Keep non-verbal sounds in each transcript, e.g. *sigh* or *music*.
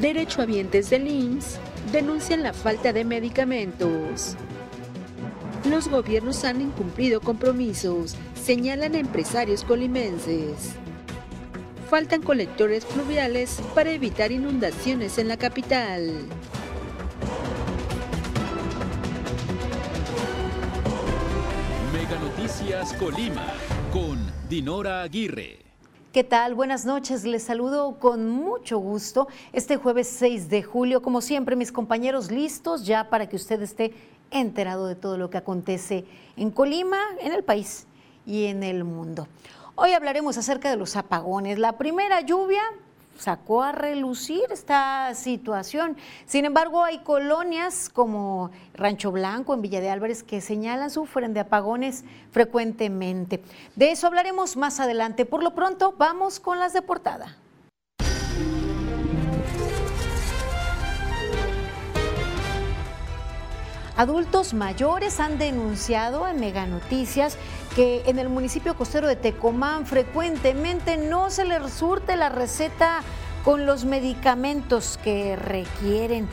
Derechohabientes del IMSS denuncian la falta de medicamentos. Los gobiernos han incumplido compromisos, señalan empresarios colimenses. Faltan colectores fluviales para evitar inundaciones en la capital. Mega Noticias Colima con Dinora Aguirre. ¿Qué tal? Buenas noches. Les saludo con mucho gusto este jueves 6 de julio. Como siempre, mis compañeros listos ya para que usted esté enterado de todo lo que acontece en Colima, en el país y en el mundo. Hoy hablaremos acerca de los apagones. La primera lluvia sacó a relucir esta situación. Sin embargo, hay colonias como Rancho Blanco, en Villa de Álvarez, que señalan sufren de apagones frecuentemente. De eso hablaremos más adelante. Por lo pronto, vamos con las de portada. Adultos mayores han denunciado en Mega Noticias que en el municipio costero de Tecomán frecuentemente no se les surte la receta con los medicamentos que requieren.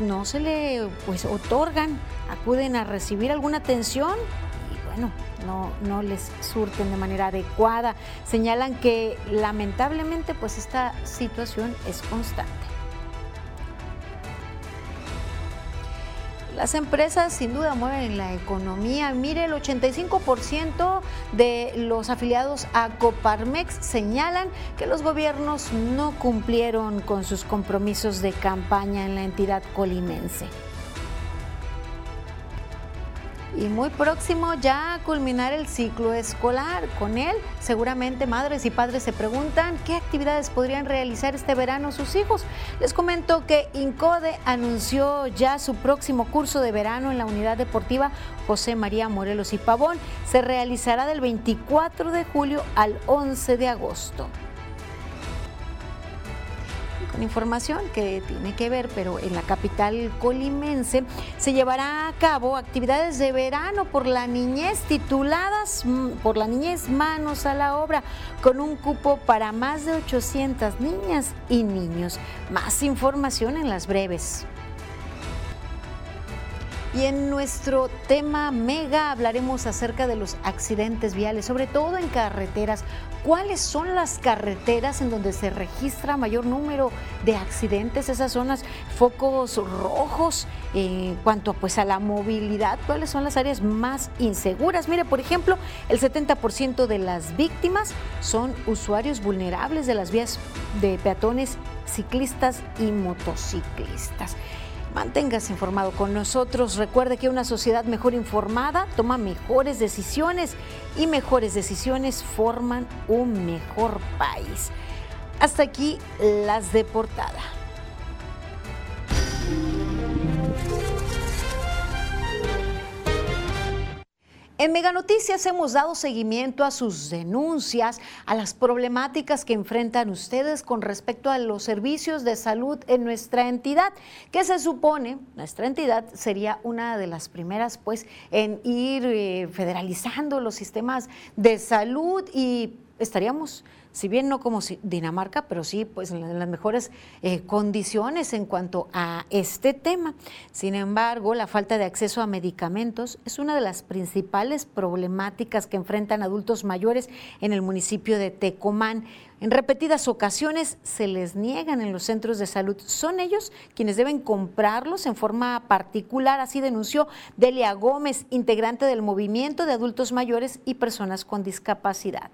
No se le pues otorgan, acuden a recibir alguna atención y bueno, no, no les surten de manera adecuada. Señalan que lamentablemente pues esta situación es constante. Las empresas sin duda mueven la economía. Mire, el 85% de los afiliados a Coparmex señalan que los gobiernos no cumplieron con sus compromisos de campaña en la entidad colimense y muy próximo ya a culminar el ciclo escolar. Con él, seguramente madres y padres se preguntan qué actividades podrían realizar este verano sus hijos. Les comento que INCODE anunció ya su próximo curso de verano en la unidad deportiva José María Morelos y Pavón. Se realizará del 24 de julio al 11 de agosto con información que tiene que ver, pero en la capital colimense se llevará a cabo actividades de verano por la niñez tituladas mm, por la niñez Manos a la Obra, con un cupo para más de 800 niñas y niños. Más información en las breves. Y en nuestro tema mega hablaremos acerca de los accidentes viales, sobre todo en carreteras. ¿Cuáles son las carreteras en donde se registra mayor número de accidentes? Esas zonas, focos rojos en cuanto pues, a la movilidad. ¿Cuáles son las áreas más inseguras? Mire, por ejemplo, el 70% de las víctimas son usuarios vulnerables de las vías de peatones, ciclistas y motociclistas. Manténgase informado con nosotros. Recuerde que una sociedad mejor informada toma mejores decisiones y mejores decisiones forman un mejor país. Hasta aquí las de portada. En Mega Noticias hemos dado seguimiento a sus denuncias, a las problemáticas que enfrentan ustedes con respecto a los servicios de salud en nuestra entidad, que se supone, nuestra entidad sería una de las primeras pues en ir eh, federalizando los sistemas de salud y estaríamos si bien no como Dinamarca, pero sí pues en las mejores eh, condiciones en cuanto a este tema. Sin embargo, la falta de acceso a medicamentos es una de las principales problemáticas que enfrentan adultos mayores en el municipio de Tecomán. En repetidas ocasiones se les niegan en los centros de salud. Son ellos quienes deben comprarlos en forma particular, así denunció Delia Gómez, integrante del movimiento de adultos mayores y personas con discapacidad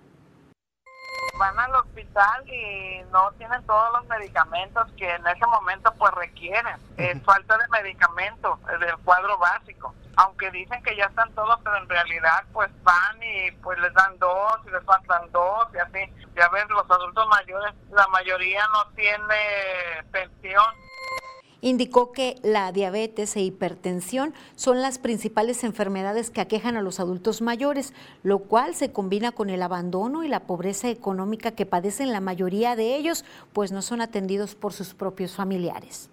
van al hospital y no tienen todos los medicamentos que en ese momento pues requieren. Es falta de medicamento, del cuadro básico. Aunque dicen que ya están todos, pero en realidad pues van y pues les dan dos y les faltan dos y así. Ya ves, los adultos mayores, la mayoría no tiene pensión Indicó que la diabetes e hipertensión son las principales enfermedades que aquejan a los adultos mayores, lo cual se combina con el abandono y la pobreza económica que padecen la mayoría de ellos, pues no son atendidos por sus propios familiares.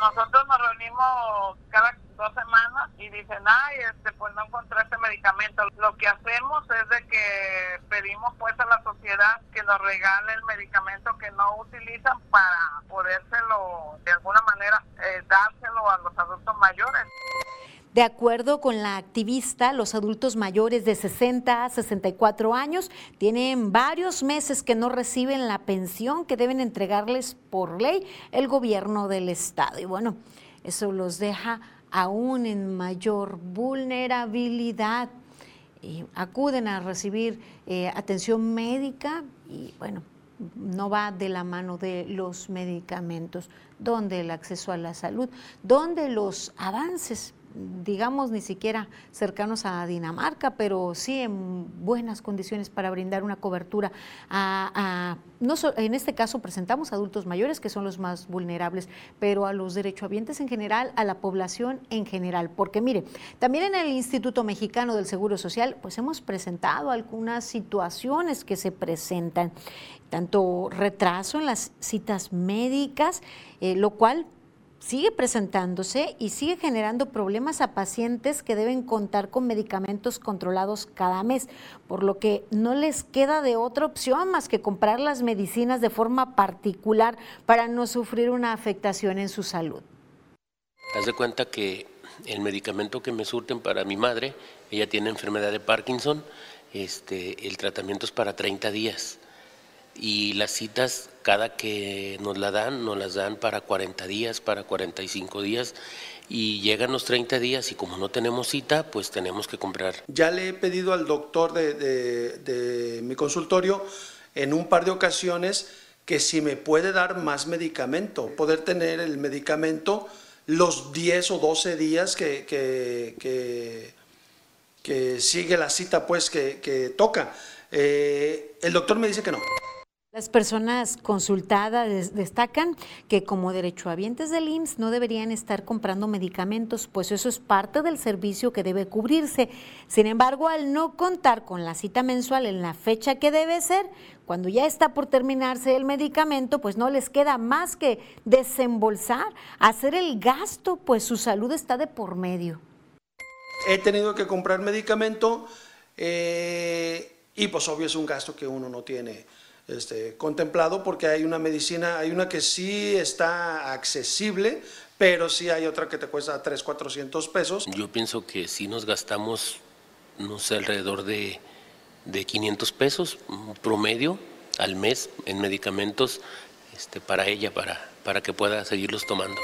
Nosotros nos reunimos cada dos semanas y dicen, ay, este, pues no encontré este medicamento. Lo que hacemos es de que pedimos pues a la sociedad que nos regale el medicamento que no utilizan para podérselo de alguna manera eh, dárselo a los adultos mayores. De acuerdo con la activista, los adultos mayores de 60 a 64 años tienen varios meses que no reciben la pensión que deben entregarles por ley el gobierno del estado. Y bueno, eso los deja aún en mayor vulnerabilidad. Acuden a recibir eh, atención médica y bueno, no va de la mano de los medicamentos, donde el acceso a la salud, donde los avances digamos, ni siquiera cercanos a Dinamarca, pero sí en buenas condiciones para brindar una cobertura a, no en este caso presentamos adultos mayores que son los más vulnerables, pero a los derechohabientes en general, a la población en general, porque mire, también en el Instituto Mexicano del Seguro Social, pues hemos presentado algunas situaciones que se presentan, tanto retraso en las citas médicas, eh, lo cual sigue presentándose y sigue generando problemas a pacientes que deben contar con medicamentos controlados cada mes, por lo que no les queda de otra opción más que comprar las medicinas de forma particular para no sufrir una afectación en su salud. Haz de cuenta que el medicamento que me surten para mi madre, ella tiene enfermedad de Parkinson, este, el tratamiento es para 30 días y las citas cada que nos la dan, nos las dan para 40 días, para 45 días y llegan los 30 días y como no tenemos cita, pues tenemos que comprar. Ya le he pedido al doctor de, de, mi consultorio en un par de ocasiones que si me puede dar más medicamento, poder tener el medicamento los 10 o 12 días que, que, que, sigue la cita pues que, toca. Eh, el doctor me dice que no. Las personas consultadas destacan que como derechohabientes del IMSS no deberían estar comprando medicamentos, pues eso es parte del servicio que debe cubrirse. Sin embargo, al no contar con la cita mensual en la fecha que debe ser, cuando ya está por terminarse el medicamento, pues no les queda más que desembolsar, hacer el gasto, pues su salud está de por medio. He tenido que comprar medicamento eh, y pues obvio es un gasto que uno no tiene este, contemplado porque hay una medicina, hay una que sí está accesible, pero sí hay otra que te cuesta 3, 400 pesos. Yo pienso que sí nos gastamos, no sé, alrededor de, de 500 pesos promedio al mes en medicamentos este, para ella, para, para que pueda seguirlos tomando.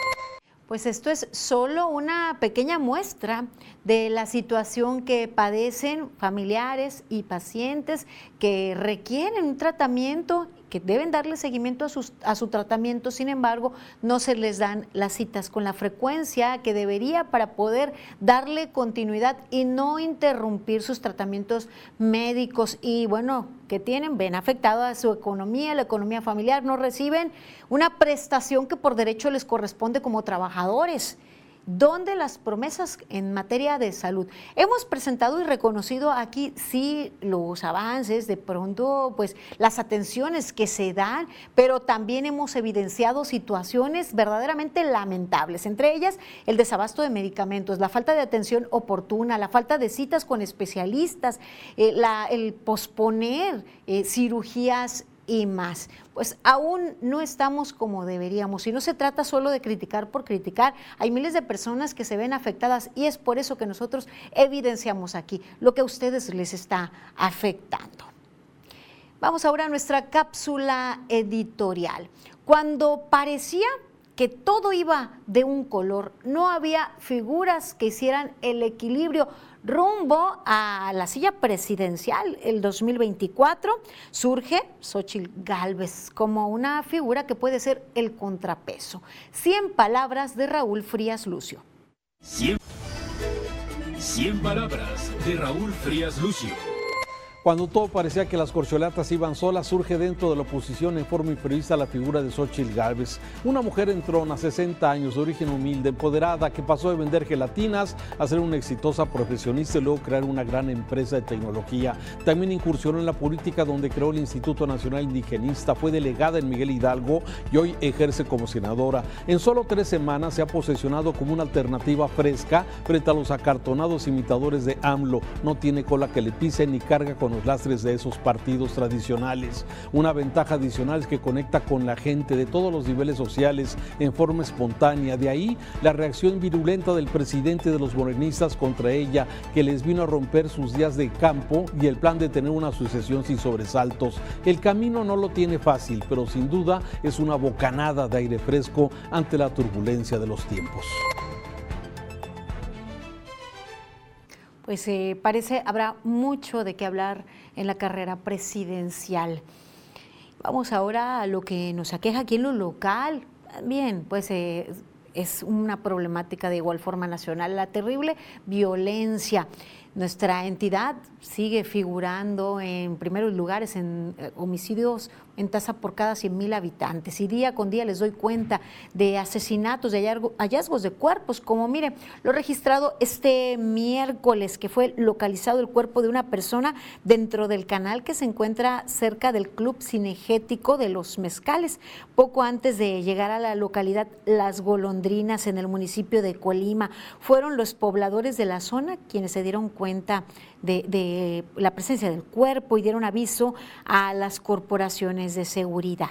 Pues esto es solo una pequeña muestra de la situación que padecen familiares y pacientes que requieren un tratamiento que deben darle seguimiento a, a, su tratamiento, sin embargo, no se les dan las citas con la frecuencia que debería para poder darle continuidad y no interrumpir sus tratamientos médicos. Y bueno, que tienen, ven afectado a su economía, la economía familiar, no reciben una prestación que por derecho les corresponde como trabajadores donde las promesas en materia de salud. Hemos presentado y reconocido aquí sí los avances, de pronto pues las atenciones que se dan, pero también hemos evidenciado situaciones verdaderamente lamentables, entre ellas el desabasto de medicamentos, la falta de atención oportuna, la falta de citas con especialistas, eh, el posponer eh, cirugías y más. Pues aún no estamos como deberíamos y no se trata solo de criticar por criticar. Hay miles de personas que se ven afectadas y es por eso que nosotros evidenciamos aquí lo que a ustedes les está afectando. Vamos ahora a nuestra cápsula editorial. Cuando parecía que todo iba de un color, no había figuras que hicieran el equilibrio, rumbo a la silla presidencial el 2024, surge Xochitl Galvez como una figura que puede ser el contrapeso. 100 palabras de Raúl Frías Lucio. 100, 100 palabras de Raúl Frías Lucio. Cuando todo parecía que las corcholatas iban solas, surge dentro de la oposición en forma imprevista la figura de Xochitl Gálvez, una mujer en trona, 60 años, de origen humilde, empoderada, que pasó de vender gelatinas a ser una exitosa profesionista y luego crear una gran empresa de tecnología. También incursionó en la política donde creó el Instituto Nacional Indigenista, fue delegada en Miguel Hidalgo y hoy ejerce como senadora. En solo tres semanas se ha posesionado como una alternativa fresca frente a los acartonados imitadores de AMLO. No tiene cola que le pise ni carga con los lastres de esos partidos tradicionales. Una ventaja adicional es que conecta con la gente de todos los niveles sociales en forma espontánea. De ahí la reacción virulenta del presidente de los morenistas contra ella, que les vino a romper sus días de campo y el plan de tener una sucesión sin sobresaltos. El camino no lo tiene fácil, pero sin duda es una bocanada de aire fresco ante la turbulencia de los tiempos. Pues eh, parece habrá mucho de qué hablar en la carrera presidencial. Vamos ahora a lo que nos aqueja aquí en lo local. Bien, pues eh, es una problemática de igual forma nacional, la terrible violencia. Nuestra entidad sigue figurando en primeros lugares en eh, homicidios en tasa por cada 100 mil habitantes. Y día con día les doy cuenta de asesinatos, de hallazgos de cuerpos, como mire, lo registrado este miércoles, que fue localizado el cuerpo de una persona dentro del canal que se encuentra cerca del Club Cinegético de los Mezcales, poco antes de llegar a la localidad Las Golondrinas en el municipio de Colima. Fueron los pobladores de la zona quienes se dieron cuenta de, la presencia del cuerpo y dieron aviso a las corporaciones de seguridad.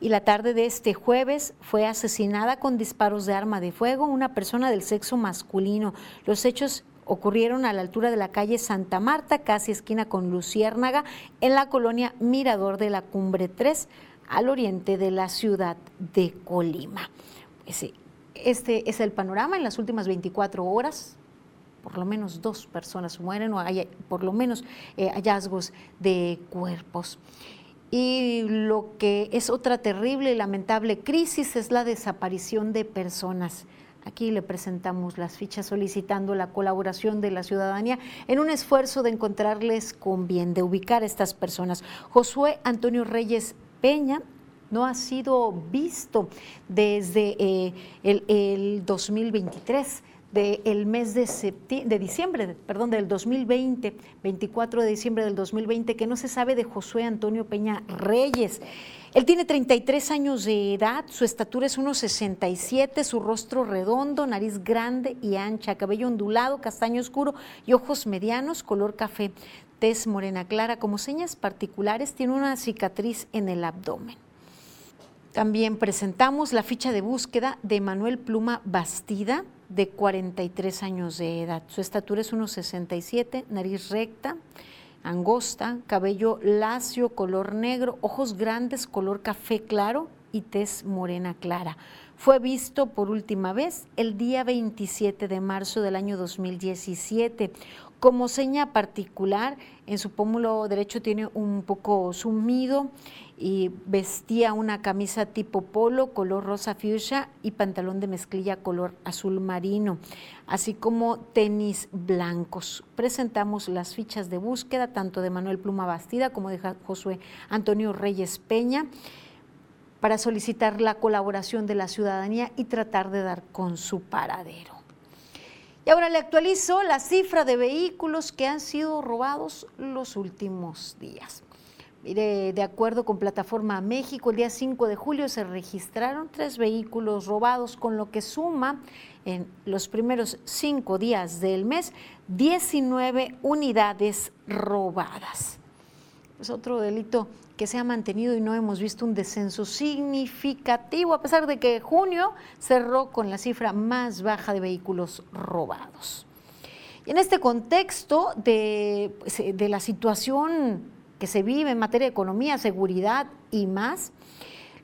Y la tarde de este jueves fue asesinada con disparos de arma de fuego una persona del sexo masculino. Los hechos ocurrieron a la altura de la calle Santa Marta, casi esquina con Luciérnaga, en la colonia Mirador de la Cumbre 3, al oriente de la ciudad de Colima. Este es el panorama en las últimas 24 horas por lo menos dos personas mueren o hay por lo menos eh, hallazgos de cuerpos. Y lo que es otra terrible y lamentable crisis es la desaparición de personas. Aquí le presentamos las fichas solicitando la colaboración de la ciudadanía en un esfuerzo de encontrarles con bien, de ubicar a estas personas. Josué Antonio Reyes Peña no ha sido visto desde eh, el, el 2023 del mes de, de diciembre, perdón, del 2020, 24 de diciembre del 2020, que no se sabe de Josué Antonio Peña Reyes. Él tiene 33 años de edad, su estatura es 1,67, su rostro redondo, nariz grande y ancha, cabello ondulado, castaño oscuro y ojos medianos, color café, tez morena clara. Como señas particulares, tiene una cicatriz en el abdomen. También presentamos la ficha de búsqueda de Manuel Pluma Bastida, de 43 años de edad. Su estatura es 1,67, nariz recta, angosta, cabello lacio, color negro, ojos grandes, color café claro y tez morena clara. Fue visto por última vez el día 27 de marzo del año 2017. Como seña particular, en su pómulo derecho tiene un poco sumido y vestía una camisa tipo polo color rosa fuchsia y pantalón de mezclilla color azul marino, así como tenis blancos. Presentamos las fichas de búsqueda tanto de Manuel Pluma Bastida como de Josué Antonio Reyes Peña para solicitar la colaboración de la ciudadanía y tratar de dar con su paradero. Y ahora le actualizo la cifra de vehículos que han sido robados los últimos días. De acuerdo con Plataforma México, el día 5 de julio se registraron tres vehículos robados, con lo que suma en los primeros cinco días del mes 19 unidades robadas. Es otro delito que se ha mantenido y no hemos visto un descenso significativo, a pesar de que junio cerró con la cifra más baja de vehículos robados. Y en este contexto de, pues, de la situación que se vive en materia de economía, seguridad y más,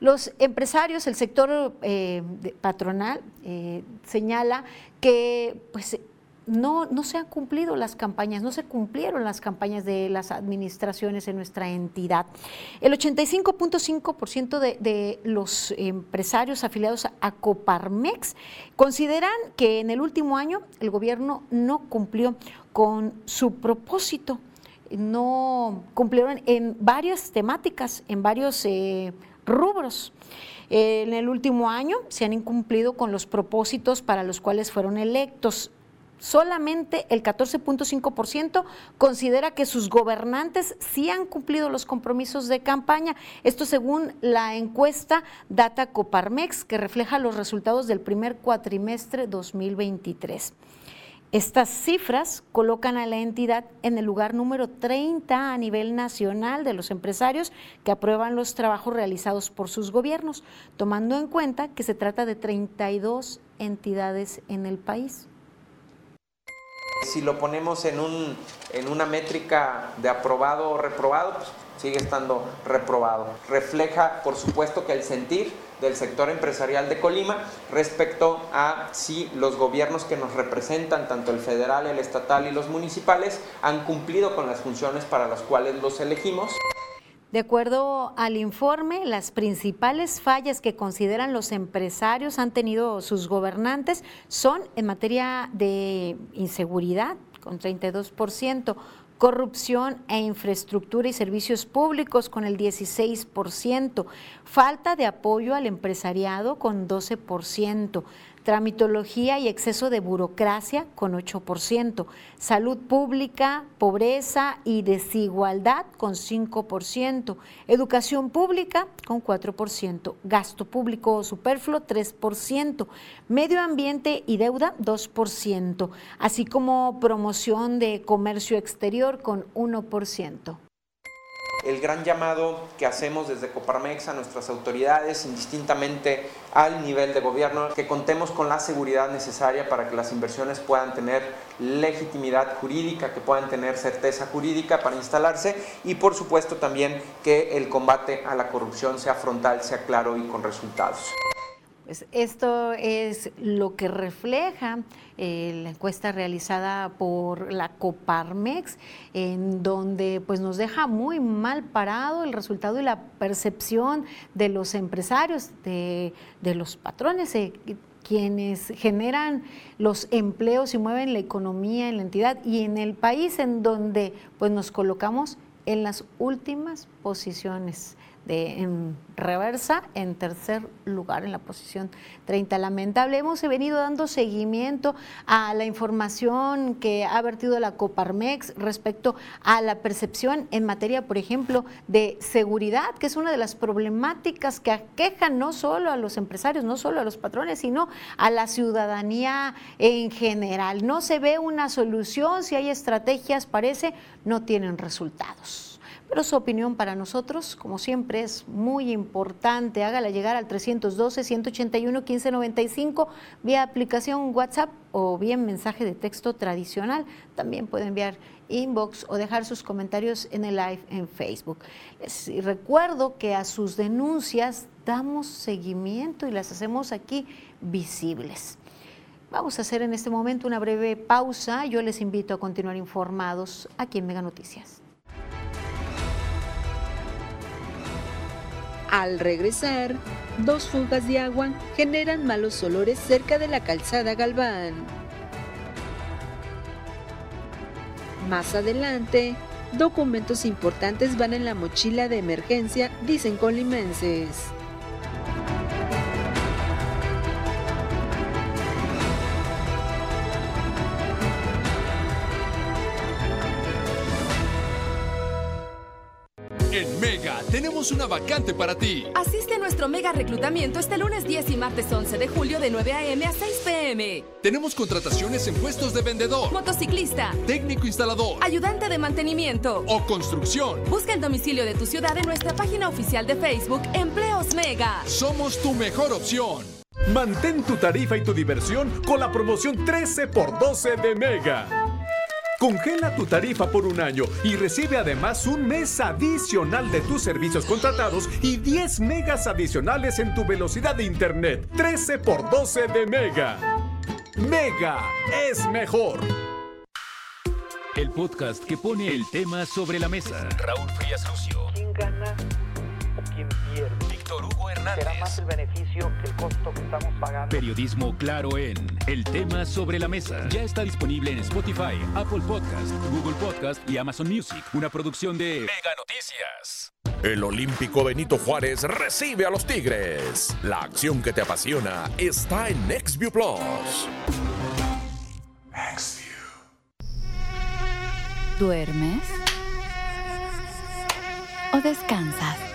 los empresarios, el sector eh, patronal eh, señala que pues, no, no, se han cumplido las campañas, no se cumplieron las campañas de las administraciones en nuestra entidad. El 85.5% de, de los empresarios afiliados a Coparmex consideran que en el último año el gobierno no cumplió con su propósito no cumplieron en varias temáticas, en varios eh, rubros. en el último año se han incumplido con los propósitos para los cuales fueron electos. Solamente el 14.5% considera que sus gobernantes sí han cumplido los compromisos de campaña. Esto según la encuesta Data Coparmex, que refleja los resultados del primer cuatrimestre 2023. Estas cifras colocan a la entidad en el lugar número 30 a nivel nacional de los empresarios que aprueban los trabajos realizados por sus gobiernos, tomando en cuenta que se trata de 32 entidades en el país. Si lo ponemos en, un, en una métrica de aprobado o reprobado, pues sigue estando reprobado. Refleja, por supuesto, que el sentir del sector empresarial de Colima respecto a si los gobiernos que nos representan, tanto el federal, el estatal y los municipales, han cumplido con las funciones para las cuales los elegimos. De acuerdo al informe, las principales fallas que consideran los empresarios han tenido sus gobernantes son en materia de inseguridad, con 32%, corrupción e infraestructura y servicios públicos con el 16%, falta de apoyo al empresariado con 12%, tramitología y exceso de burocracia con 8%, salud pública, pobreza y desigualdad con 5%, educación pública con 4%, gasto público superfluo 3%, medio ambiente y deuda 2%, así como promoción de comercio exterior con 1% el gran llamado que hacemos desde Coparmex a nuestras autoridades, indistintamente al nivel de gobierno, que contemos con la seguridad necesaria para que las inversiones puedan tener legitimidad jurídica, que puedan tener certeza jurídica para instalarse y por supuesto también que el combate a la corrupción sea frontal, sea claro y con resultados. Pues esto es lo que refleja eh, la encuesta realizada por la Coparmex, en donde pues nos deja muy mal parado el resultado y la percepción de los empresarios, de, los patrones. Eh, quienes generan los empleos y mueven la economía en la entidad y en el país en donde pues nos colocamos en las últimas posiciones de, en reversa en tercer lugar en la posición 30. Lamentable, hemos venido dando seguimiento a la información que ha vertido la Coparmex respecto a la percepción en materia, por ejemplo, de seguridad, que es una de las problemáticas que aquejan no solo a los empresarios, no solo a los patrones, sino a la ciudadanía en general. No se ve una solución, si hay estrategias, parece, no tienen resultados pero su opinión para nosotros, como siempre, es muy importante. Hágala llegar al 312-181-1595 vía aplicación WhatsApp o bien mensaje de texto tradicional. También puede enviar inbox o dejar sus comentarios en el live en Facebook. Recuerdo que a sus denuncias damos seguimiento y las hacemos aquí visibles. Vamos a hacer en este momento una breve pausa. Yo les invito a continuar informados aquí en Mega Noticias. Al regresar, dos fugas de agua generan malos olores cerca de la calzada Galván. Más adelante, documentos importantes van en la mochila de emergencia, dicen colimenses. Tenemos una vacante para ti. Asiste a nuestro mega reclutamiento este lunes 10 y martes 11 de julio de 9 a.m. a 6 p.m. Tenemos contrataciones en puestos de vendedor, motociclista, técnico instalador, ayudante de mantenimiento o construcción. Busca el domicilio de tu ciudad en nuestra página oficial de Facebook Empleos Mega. Somos tu mejor opción. Mantén tu tarifa y tu diversión con la promoción 13 x 12 de Mega. Congela tu tarifa por un año y recibe además un mes adicional de tus servicios contratados y 10 megas adicionales en tu velocidad de internet. 13 por 12 de Mega. Mega es mejor. El podcast que pone el tema sobre la mesa. Raúl Frías Lucio. ¿Quién gana o quién pierde? Hernández. Será más el beneficio que el costo que estamos pagando. Periodismo claro en El tema sobre la mesa. Ya está disponible en Spotify, Apple Podcast, Google Podcast y Amazon Music. Una producción de Mega Noticias. El Olímpico Benito Juárez recibe a los Tigres. La acción que te apasiona está en NextView Plus. ¿Duermes? ¿O descansas?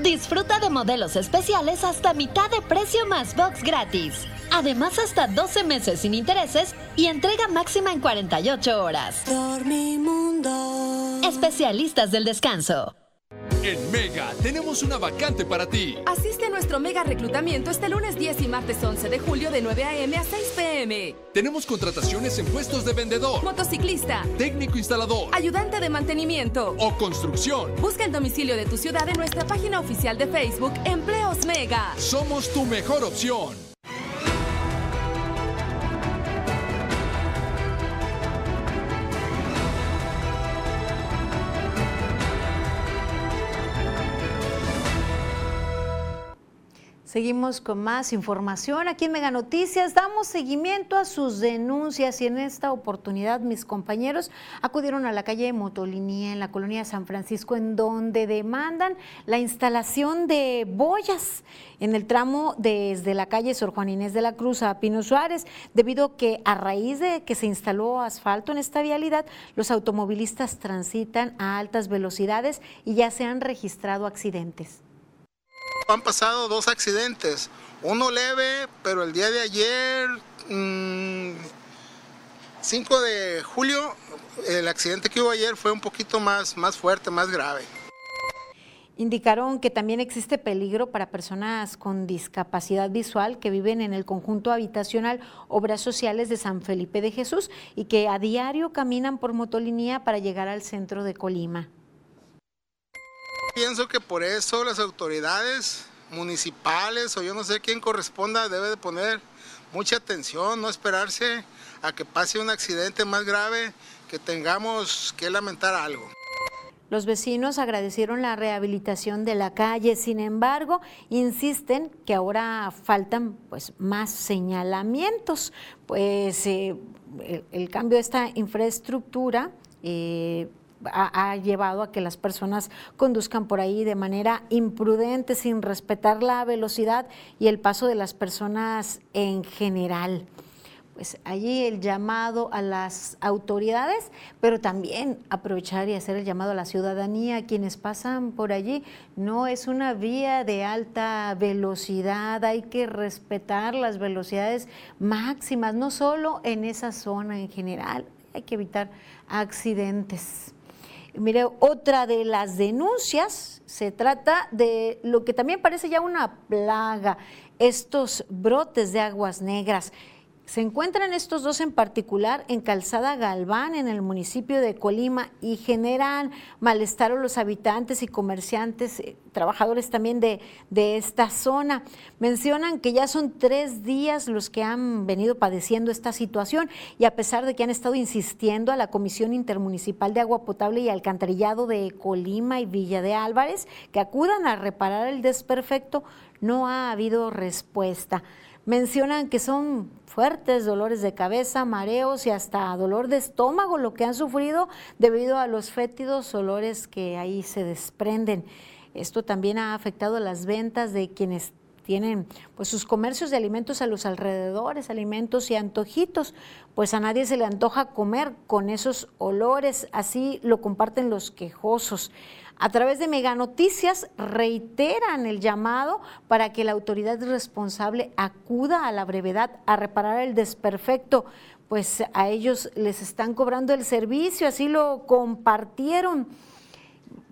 Disfruta de modelos especiales hasta mitad de precio más box gratis. Además, hasta 12 meses sin intereses y entrega máxima en 48 horas. Dormimundo. Especialistas del descanso. En Mega tenemos una vacante para ti. Asiste a nuestro mega reclutamiento este lunes 10 y martes 11 de julio de 9 a.m. a 6 p.m. Tenemos contrataciones en puestos de vendedor, Motociclista, técnico instalador ayudante de mantenimiento. o construcción. Busca el domicilio de tu ciudad en nuestra página oficial de Facebook Empleos Mega. Somos tu mejor opción. Seguimos con más información aquí en Mega Noticias. Damos seguimiento a sus denuncias y en esta oportunidad mis compañeros acudieron a la calle Motolinía en la colonia San Francisco en donde demandan la instalación de boyas en el tramo desde la calle Sor Juan Inés de la Cruz a Pino Suárez, debido a que a raíz de que se instaló asfalto en esta vialidad, los automovilistas transitan a altas velocidades y ya se han registrado accidentes. Han pasado dos accidentes, uno leve, pero el día de ayer, mm, 5 de julio, el accidente que hubo ayer fue un poquito más, más fuerte, más grave. Indicaron que también existe peligro para personas con discapacidad visual que viven en el conjunto habitacional Obras Sociales de San Felipe de Jesús y que a diario caminan por motolinía para llegar al centro de Colima. Pienso que por eso las autoridades municipales o yo no sé quién corresponda debe de poner mucha atención, no esperarse a que pase un accidente más grave, que tengamos que lamentar algo. Los vecinos agradecieron la rehabilitación de la calle, sin embargo, insisten que ahora faltan pues, más señalamientos, pues eh, el, cambio de esta infraestructura eh, ha, llevado a que las personas conduzcan por ahí de manera imprudente, sin respetar la velocidad y el paso de las personas en general pues allí el llamado a las autoridades, pero también aprovechar y hacer el llamado a la ciudadanía, quienes pasan por allí. No es una vía de alta velocidad, hay que respetar las velocidades máximas, no solo en esa zona en general, hay que evitar accidentes. Mire, otra de las denuncias se trata de lo que también parece ya una plaga, estos brotes de aguas negras. Se encuentran estos dos en particular en Calzada Galván, en el municipio de Colima, y generan malestar a los habitantes y comerciantes, eh, trabajadores también de, de esta zona. Mencionan que ya son tres días los que han venido padeciendo esta situación y a pesar de que han estado insistiendo a la Comisión Intermunicipal de Agua Potable y Alcantarillado de Colima y Villa de Álvarez que acudan a reparar el desperfecto, no ha habido respuesta. Mencionan que son fuertes dolores de cabeza, mareos y hasta dolor de estómago lo que han sufrido debido a los fétidos olores que ahí se desprenden. Esto también ha afectado las ventas de quienes tienen pues sus comercios de alimentos a los alrededores, alimentos y antojitos, pues a nadie se le antoja comer con esos olores, así lo comparten los quejosos. A través de Mega Noticias reiteran el llamado para que la autoridad responsable acuda a la brevedad a reparar el desperfecto, pues a ellos les están cobrando el servicio, así lo compartieron.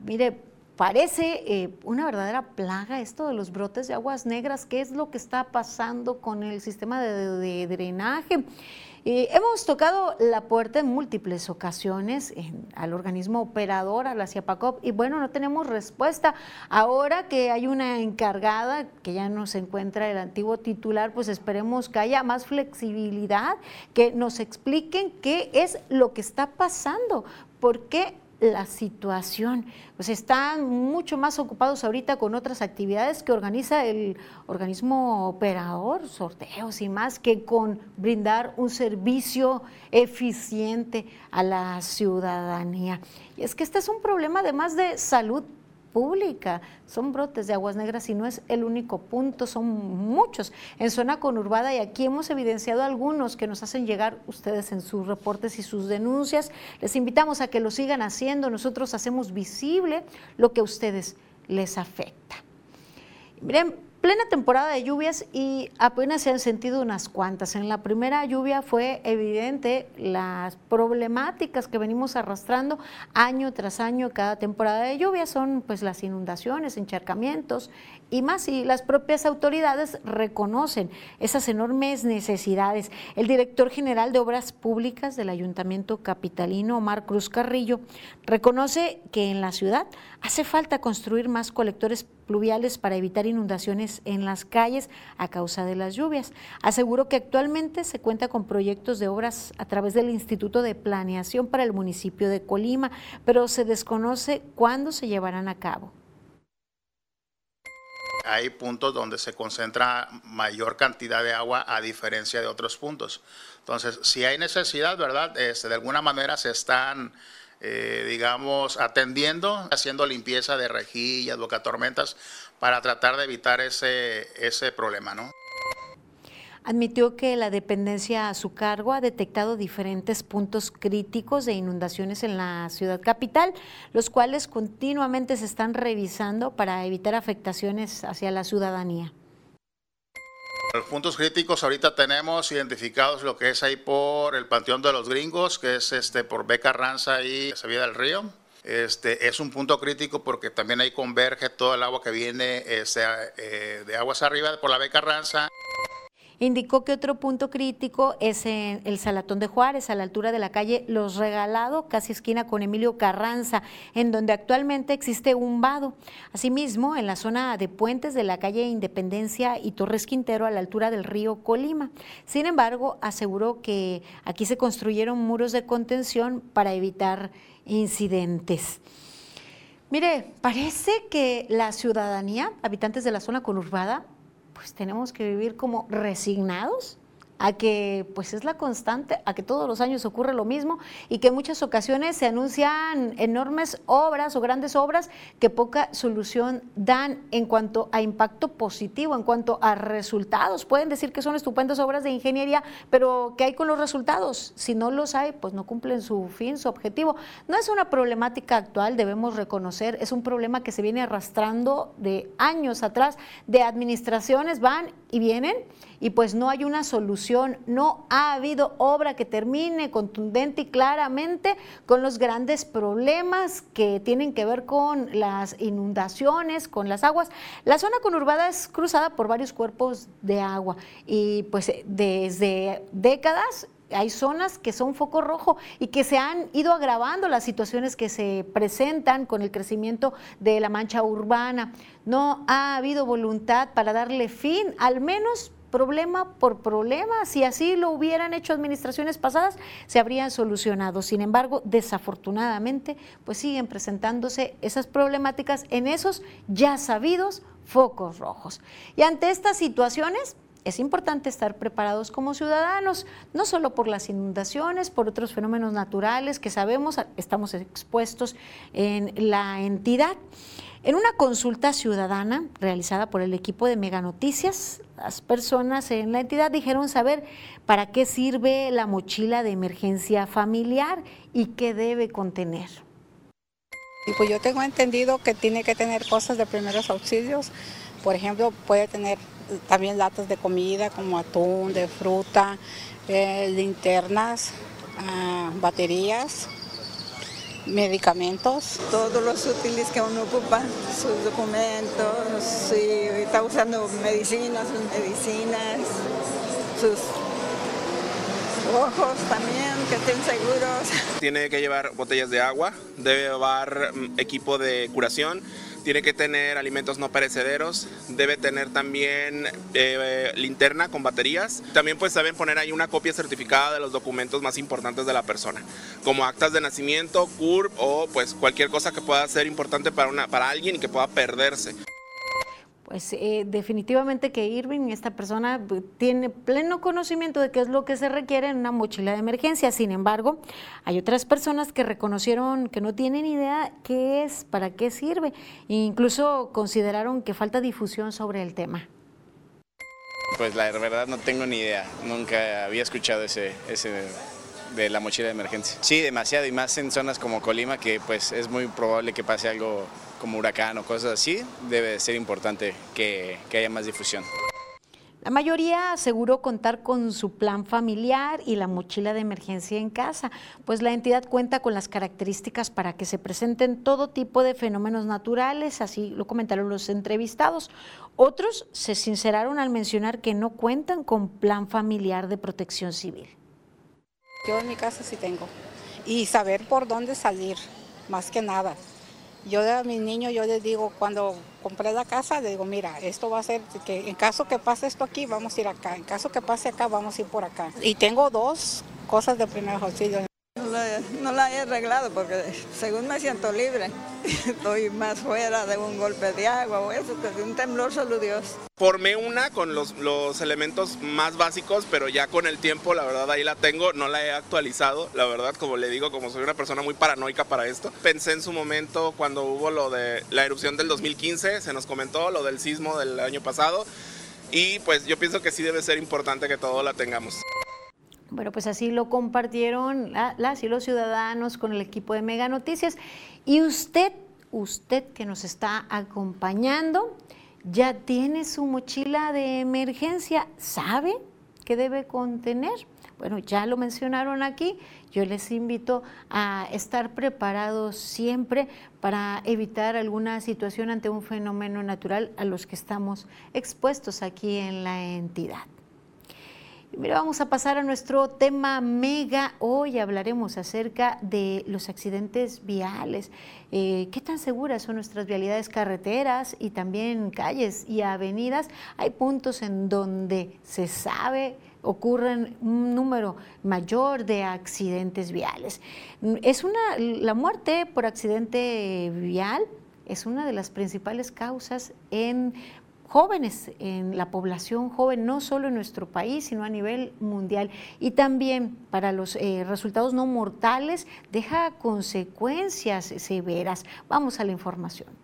Mire, parece eh, una verdadera plaga esto de los brotes de aguas negras. ¿Qué es lo que está pasando con el sistema de, de drenaje? Eh, hemos tocado la puerta en múltiples ocasiones al organismo operador, a la CIAPACOP, y bueno, no tenemos respuesta. Ahora que hay una encargada, que ya no se encuentra el antiguo titular, pues esperemos que haya más flexibilidad, que nos expliquen qué es lo que está pasando, por qué la situación. Pues están mucho más ocupados ahorita con otras actividades que organiza el organismo operador, sorteos y más, que con brindar un servicio eficiente a la ciudadanía. Y es que este es un problema además de salud pública. Son brotes de aguas negras y no es el único punto, son muchos en zona conurbada y aquí hemos evidenciado algunos que nos hacen llegar ustedes en sus reportes y sus denuncias. Les invitamos a que lo sigan haciendo. Nosotros hacemos visible lo que a ustedes les afecta. Miren, Plena temporada de lluvias y apenas se han sentido unas cuantas. En la primera lluvia fue evidente las problemáticas que venimos arrastrando año tras año cada temporada de lluvia son pues las inundaciones, encharcamientos y más y las propias autoridades reconocen esas enormes necesidades. El director general de Obras Públicas del Ayuntamiento Capitalino, Omar Cruz Carrillo, reconoce que en la ciudad hace falta construir más colectores pluviales para evitar inundaciones en las calles a causa de las lluvias. Aseguró que actualmente se cuenta con proyectos de obras a través del Instituto de Planeación para el municipio de Colima, pero se desconoce cuándo se llevarán a cabo hay puntos donde se concentra mayor cantidad de agua a diferencia de otros puntos. Entonces, si hay necesidad, ¿verdad? Este, de alguna manera se están eh, digamos, atendiendo, haciendo limpieza de rejillas, bocatormentas, para tratar de evitar ese, ese problema, ¿no? Admitió que la dependencia a su cargo ha detectado diferentes puntos críticos de inundaciones en la ciudad capital, los cuales continuamente se están revisando para evitar afectaciones hacia la ciudadanía. Los puntos críticos ahorita tenemos identificados lo que es ahí por el Panteón de los Gringos, que es este por Beca Ranza y Sevilla del Río. Este, es un punto crítico porque también ahí converge todo el agua que viene este, eh, de aguas arriba por la Beca Ranza. Indicó que otro punto crítico es en el Salatón de Juárez, a la altura de la calle Los Regalado, casi esquina con Emilio Carranza, en donde actualmente existe un vado. Asimismo, en la zona de puentes de la calle Independencia y Torres Quintero, a la altura del río Colima. Sin embargo, aseguró que aquí se construyeron muros de contención para evitar incidentes. Mire, parece que la ciudadanía, habitantes de la zona conurbada, pues tenemos que vivir como resignados a que pues es la constante, a que todos los años ocurre lo mismo y que en muchas ocasiones se anuncian enormes obras o grandes obras que poca solución dan en cuanto a impacto positivo, en cuanto a resultados. Pueden decir que son estupendas obras de ingeniería, pero ¿qué hay con los resultados? Si no los hay, pues no cumplen su fin, su objetivo. No es una problemática actual, debemos reconocer, es un problema que se viene arrastrando de años atrás, de administraciones van y vienen y pues no hay una solución, no ha habido obra que termine contundente y claramente con los grandes problemas que tienen que ver con las inundaciones, con las aguas. La zona conurbada es cruzada por varios cuerpos de agua y pues desde décadas hay zonas que son foco rojo y que se han ido agravando las situaciones que se presentan con el crecimiento de la mancha urbana. No ha habido voluntad para darle fin, al menos problema por problema. Si así lo hubieran hecho administraciones pasadas, se habrían solucionado. Sin embargo, desafortunadamente, pues siguen presentándose esas problemáticas en esos ya sabidos focos rojos. Y ante estas situaciones, es importante estar preparados como ciudadanos, no solo por las inundaciones, por otros fenómenos naturales que sabemos estamos expuestos en la entidad. En una consulta ciudadana realizada por el equipo de Mega Noticias, las personas en la entidad dijeron saber para qué sirve la mochila de emergencia familiar y qué debe contener. Y pues yo tengo entendido que tiene que tener cosas de primeros auxilios. Por ejemplo, puede tener también latas de comida como atún, de fruta, eh, linternas, ah, baterías, medicamentos. Todos los útiles que uno ocupa, sus documentos, si está usando medicinas, sus medicinas, sus ojos también, que estén seguros. Tiene que llevar botellas de agua, debe llevar mm, equipo de curación, tiene que tener alimentos no perecederos, debe tener también eh, linterna con baterías. También pues saben poner ahí una copia certificada de los documentos más importantes de la persona, como actas de nacimiento, CURP o pues cualquier cosa que pueda ser importante para, una, para alguien y que pueda perderse pues eh, definitivamente que Irving, esta persona, pues, tiene pleno conocimiento de qué es lo que se requiere en una mochila de emergencia. Sin embargo, hay otras personas que reconocieron que no tienen idea qué es, para qué sirve, e incluso consideraron que falta difusión sobre el tema. Pues la verdad no tengo ni idea, nunca había escuchado ese, ese de la mochila de emergencia. Sí, demasiado y más en zonas como Colima que pues es muy probable que pase algo como huracán o cosas así, debe ser importante que, que haya más difusión. La mayoría aseguró contar con su plan familiar y la mochila de emergencia en casa, pues la entidad cuenta con las características para que se presenten todo tipo de fenómenos naturales, así lo comentaron los entrevistados. Otros se sinceraron al mencionar que no cuentan con plan familiar de protección civil. Yo en mi casa sí tengo. Y saber por dónde salir, más que nada. Yo a mis niños, yo les digo, cuando compré la casa, les digo, mira, esto va a ser, que en caso que pase esto aquí, vamos a ir acá. En caso que pase acá, vamos a ir por acá. Y tengo dos cosas de primer auxilio. No la, he arreglado porque según me siento libre, *laughs* estoy más fuera de un golpe de agua o eso, que de un temblor solo Dios. Formé una con los, los elementos más básicos, pero ya con el tiempo, la verdad, ahí la tengo, no la he actualizado, la verdad, como le digo, como soy una persona muy paranoica para esto. Pensé en su momento cuando hubo lo de la erupción del 2015, se nos comentó lo del sismo del año pasado, y pues yo pienso que sí debe ser importante que todo la tengamos. Bueno, pues así lo compartieron las y los ciudadanos con el equipo de Mega Noticias. Y usted, usted que nos está acompañando, ya tiene su mochila de emergencia, ¿sabe qué debe contener? Bueno, ya lo mencionaron aquí. Yo les invito a estar preparados siempre para evitar alguna situación ante un fenómeno natural a los que estamos expuestos aquí en la entidad. Mira, vamos a pasar a nuestro tema mega. Hoy hablaremos acerca de los accidentes viales. Eh, ¿Qué tan seguras son nuestras vialidades carreteras y también calles y avenidas? Hay puntos en donde se sabe ocurren un número mayor de accidentes viales. Es una, la muerte por accidente vial es una de las principales causas en jóvenes, en la población joven, no solo en nuestro país, sino a nivel mundial. Y también para los eh, resultados no mortales deja consecuencias severas. Vamos a la información.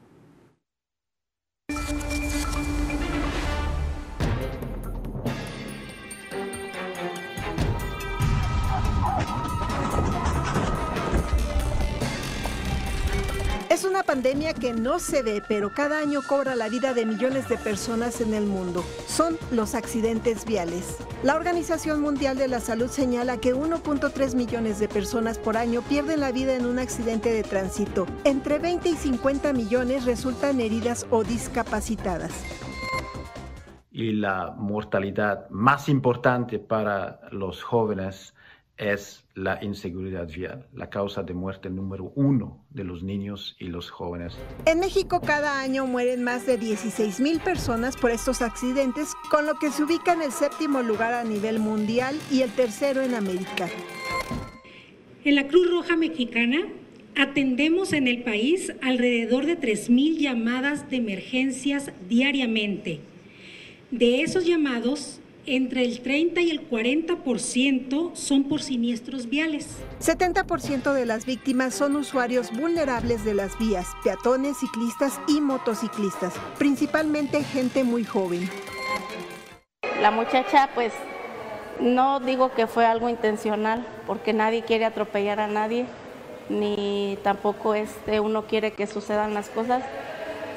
Pandemia que no se ve, pero cada año cobra la vida de millones de personas en el mundo. Son los accidentes viales. La Organización Mundial de la Salud señala que 1.3 millones de personas por año pierden la vida en un accidente de tránsito. Entre 20 y 50 millones resultan heridas o discapacitadas. Y la mortalidad más importante para los jóvenes es la inseguridad vial, la causa de muerte número uno de los niños y los jóvenes. En México cada año mueren más de 16 mil personas por estos accidentes, con lo que se ubica en el séptimo lugar a nivel mundial y el tercero en América. En la Cruz Roja Mexicana atendemos en el país alrededor de 3 mil llamadas de emergencias diariamente. De esos llamados, entre el 30 y el 40% son por siniestros viales. 70% de las víctimas son usuarios vulnerables de las vías, peatones, ciclistas y motociclistas, principalmente gente muy joven. La muchacha pues no digo que fue algo intencional, porque nadie quiere atropellar a nadie, ni tampoco este, uno quiere que sucedan las cosas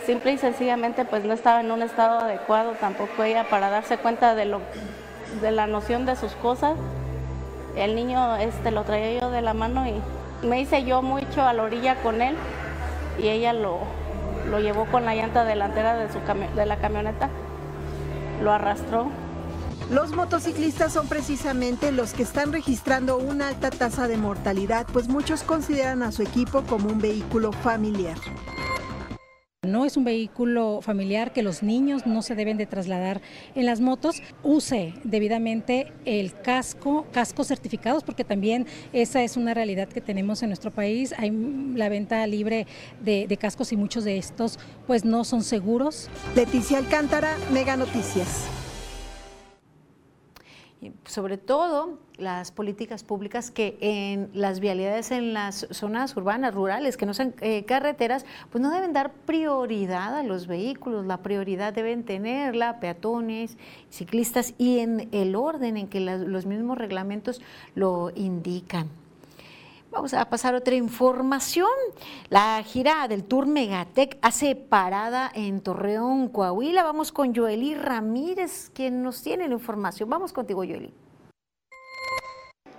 simple y sencillamente pues no estaba en un estado adecuado tampoco ella para darse cuenta de lo de la noción de sus cosas. El niño este lo traía yo de la mano y me hice yo mucho a la orilla con él y ella lo, lo llevó con la llanta delantera de, su de la camioneta, lo arrastró. Los motociclistas son precisamente los que están registrando una alta tasa de mortalidad, pues muchos consideran a su equipo como un vehículo familiar. No es un vehículo familiar que los niños no se deben de trasladar en las motos. Use debidamente el casco, cascos certificados, porque también esa es una realidad que tenemos en nuestro país. Hay la venta libre de, de cascos y muchos de estos pues no son seguros. Leticia Alcántara, Mega Noticias. sobre todo las políticas públicas que en las vialidades en las zonas urbanas, rurales, que no son eh, carreteras, pues no deben dar prioridad a los vehículos, la prioridad deben tenerla peatones, ciclistas y en el orden en que los mismos reglamentos lo indican. Vamos a pasar a otra información. La gira del Tour Megatec hace parada en Torreón, Coahuila. Vamos con Joely Ramírez, quien nos tiene la información. Vamos contigo, Joely.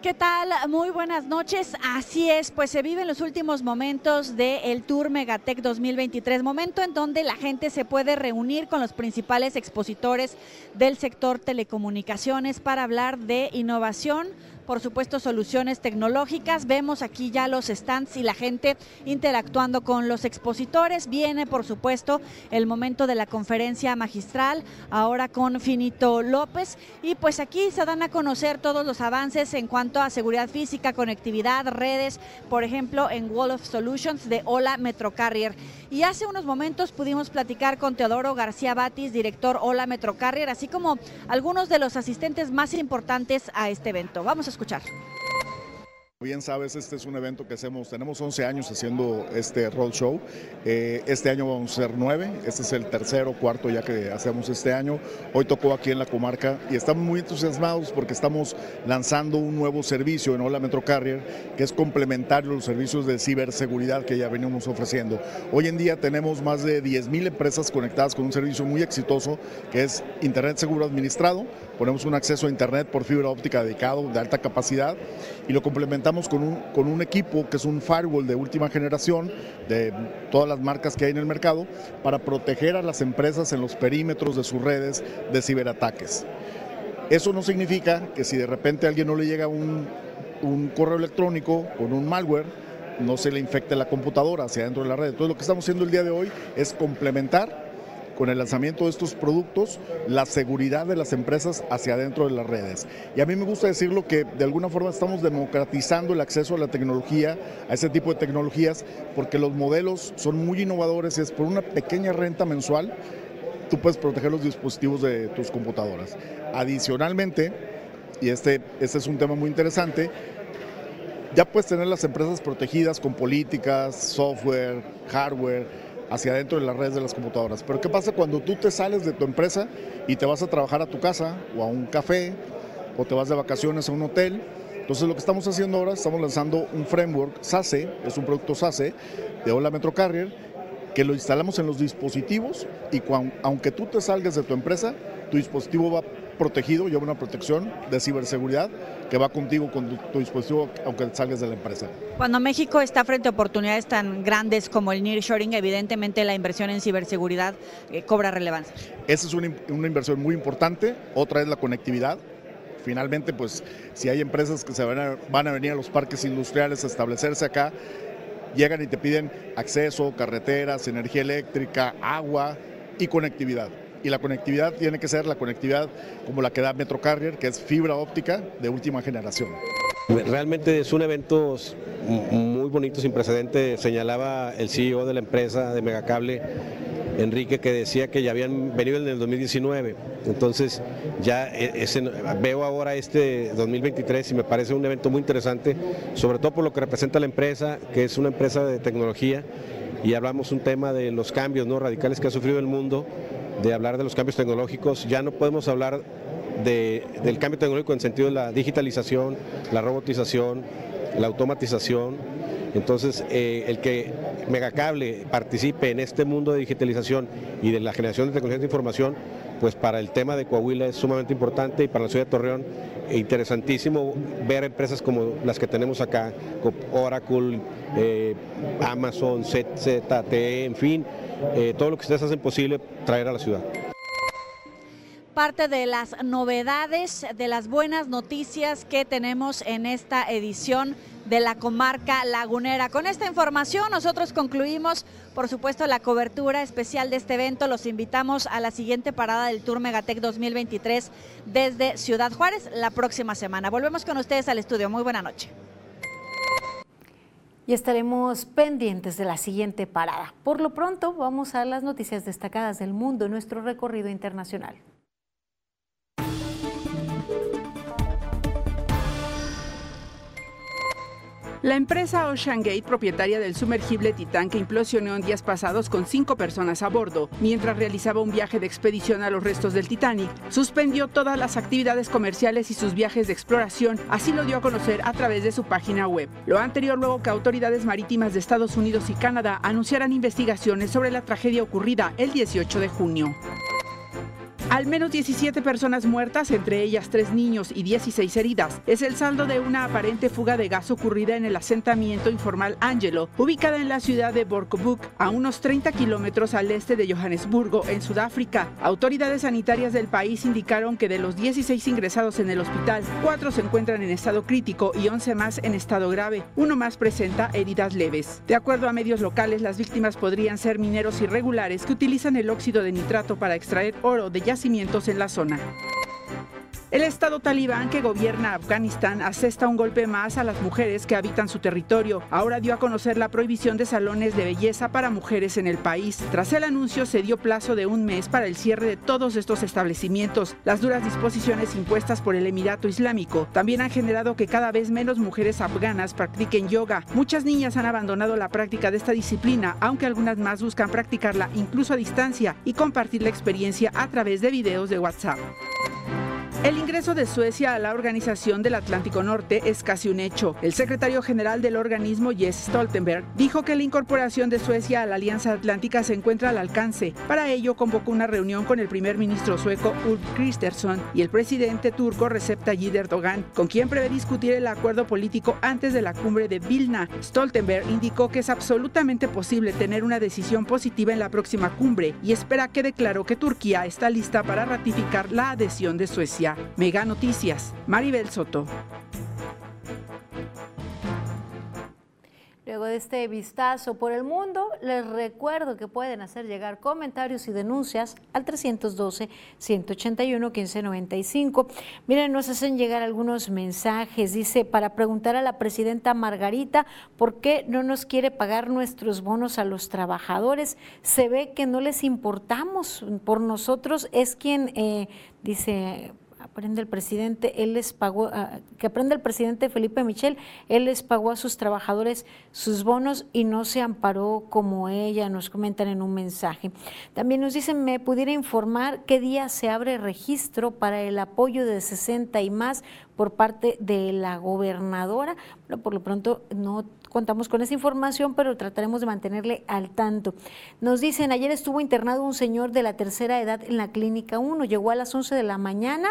¿Qué tal? Muy buenas noches. Así es, pues se viven los últimos momentos del Tour Megatech 2023, momento en donde la gente se puede reunir con los principales expositores del sector telecomunicaciones para hablar de innovación por supuesto, soluciones tecnológicas. Vemos aquí ya los stands y la gente interactuando con los expositores. Viene, por supuesto, el momento de la conferencia magistral, ahora con Finito López. Y pues aquí se dan a conocer todos los avances en cuanto a seguridad física, conectividad, redes, por ejemplo, en Wall of Solutions de Hola Metro Carrier. Y hace unos momentos pudimos platicar con Teodoro García Batis, director Hola Metro Carrier, así como algunos de los asistentes más importantes a este evento. Vamos a escuchar. Bien sabes, este es un evento que hacemos, tenemos 11 años haciendo este roadshow, eh, este año vamos a ser 9, este es el tercero, cuarto ya que hacemos este año, hoy tocó aquí en la comarca y estamos muy entusiasmados porque estamos lanzando un nuevo servicio en Hola Metro Carrier que es complementario a los servicios de ciberseguridad que ya venimos ofreciendo. Hoy en día tenemos más de 10 mil empresas conectadas con un servicio muy exitoso que es Internet Seguro Administrado, ponemos un acceso a Internet por fibra óptica dedicado de alta capacidad y lo complementamos con un, con un equipo que es un firewall de última generación de todas las marcas que hay en el mercado para proteger a las empresas en los perímetros de sus redes de ciberataques. Eso no significa que si de repente a alguien no le llega un, un correo electrónico con un malware, no se le infecte la computadora hacia dentro de la red. Entonces lo que estamos haciendo el día de hoy es complementar con el lanzamiento de estos productos la seguridad de las empresas hacia adentro de las redes. Y a mí me gusta decirlo que de alguna forma estamos democratizando el acceso a la tecnología, a ese tipo de tecnologías, porque los modelos son muy innovadores y es por una pequeña renta mensual tú puedes proteger los dispositivos de tus computadoras. Adicionalmente, y este, este es un tema muy interesante, ya puedes tener las empresas protegidas con políticas, software, hardware, hacia adentro de las redes de las computadoras. Pero ¿qué pasa cuando tú te sales de tu empresa y te vas a trabajar a tu casa o a un café o te vas de vacaciones a un hotel? Entonces lo que estamos haciendo ahora, estamos lanzando un framework SASE, es un producto SASE de Hola Metro Carrier, que lo instalamos en los dispositivos y aunque tú te salgas de tu empresa, tu dispositivo va protegido, lleva una protección de ciberseguridad que va contigo con tu, dispositivo aunque salgas de la empresa. Cuando México está frente a oportunidades tan grandes como el nearshoring, evidentemente la inversión en ciberseguridad eh, cobra relevancia. Esa es una, una inversión muy importante, otra es la conectividad, finalmente, pues si hay empresas que se van a, van a, venir a los parques industriales a establecerse acá, llegan y te piden acceso, carreteras, energía eléctrica, agua y conectividad y la conectividad tiene que ser la conectividad como la que da Metro Carrier, que es fibra óptica de última generación. Realmente es un evento muy bonito, sin precedente. Señalaba el CEO de la empresa de Megacable, Enrique, que decía que ya habían venido en el 2019. Entonces, ya e, veo ahora este 2023 y me parece un evento muy interesante, sobre todo por lo que representa la empresa, que es una empresa de tecnología, y hablamos un tema de los cambios ¿no? radicales que ha sufrido el mundo de hablar de los cambios tecnológicos, ya no podemos hablar del cambio tecnológico en sentido de la digitalización, la robotización, la automatización. Entonces, eh, el que Megacable participe en este mundo de digitalización y de la generación de tecnologías de información, pues para el tema de Coahuila es sumamente importante y para la ciudad de Torreón e interesantísimo ver empresas como las que tenemos acá, Oracle, eh, Amazon, ZTE, en fin, eh, todo lo que ustedes hacen posible traer a la ciudad parte de las novedades, de las buenas noticias que tenemos en esta edición de la comarca lagunera. Con esta información nosotros concluimos, por supuesto, la cobertura especial de este evento. Los invitamos a la siguiente parada del Tour Megatec 2023 desde Ciudad Juárez la próxima semana. Volvemos con ustedes al estudio. Muy buena noche y estaremos pendientes de la siguiente parada. Por lo pronto, vamos a las noticias destacadas del mundo en nuestro recorrido internacional. La empresa Ocean Gate, propietaria del sumergible Titán que implosionó en días pasados con cinco personas a bordo, mientras realizaba un viaje de expedición a los restos del Titanic, suspendió todas las actividades comerciales y sus viajes de exploración, así lo dio a conocer a través de su página web. Lo anterior luego que autoridades marítimas de Estados Unidos y Canadá anunciaran investigaciones sobre la tragedia ocurrida el 18 de junio. Al menos 17 personas muertas, entre ellas tres niños y 16 heridas. Es el saldo de una aparente fuga de gas ocurrida en el asentamiento informal Angelo, ubicada en la ciudad de Borkobuk, a unos 30 kilómetros al este de Johannesburgo, en Sudáfrica. Autoridades sanitarias del país indicaron que de los 16 ingresados en el hospital, cuatro se encuentran en estado crítico y 11 más en estado grave. Uno más presenta heridas leves. De acuerdo a medios locales, las víctimas podrían ser mineros irregulares que utilizan el óxido de nitrato para extraer oro de yacimientos en la zona. El Estado talibán que gobierna Afganistán asesta un golpe más a las mujeres que habitan su territorio. Ahora dio a conocer la prohibición de salones de belleza para mujeres en el país. Tras el anuncio se dio plazo de un mes para el cierre de todos estos establecimientos. Las duras disposiciones impuestas por el Emirato Islámico también han generado que cada vez menos mujeres afganas practiquen yoga. Muchas niñas han abandonado la práctica de esta disciplina, aunque algunas más buscan practicarla incluso a distancia y compartir la experiencia a través de videos de WhatsApp. El ingreso de Suecia a la Organización del Atlántico Norte es casi un hecho. El secretario general del organismo, Jens Stoltenberg, dijo que la incorporación de Suecia a la Alianza Atlántica se encuentra al alcance. Para ello, convocó una reunión con el primer ministro sueco Ulf Kristersson y el presidente turco Recep Tayyip Erdogan, con quien prevé discutir el acuerdo político antes de la cumbre de Vilna. Stoltenberg indicó que es absolutamente posible tener una decisión positiva en la próxima cumbre y espera que declaró que Turquía está lista para ratificar la adhesión de Suecia. Mega Noticias, Maribel Soto. Luego de este vistazo por el mundo, les recuerdo que pueden hacer llegar comentarios y denuncias al 312-181-1595. Miren, nos hacen llegar algunos mensajes. Dice, para preguntar a la presidenta Margarita por qué no nos quiere pagar nuestros bonos a los trabajadores. Se ve que no les importamos. Por nosotros es quien, eh, dice, aprende el presidente, él les pagó, ah, que aprende el presidente Felipe Michel, él les pagó a sus trabajadores sus bonos y no se amparó como ella, nos comentan en un mensaje. También nos dicen, me pudiera informar qué día se abre registro para el apoyo de 60 y más por parte de la gobernadora. Bueno, por lo pronto no contamos con esa información, pero trataremos de mantenerle al tanto. Nos dicen, ayer estuvo internado un señor de la tercera edad en la clínica 1, llegó a las 11 de la mañana,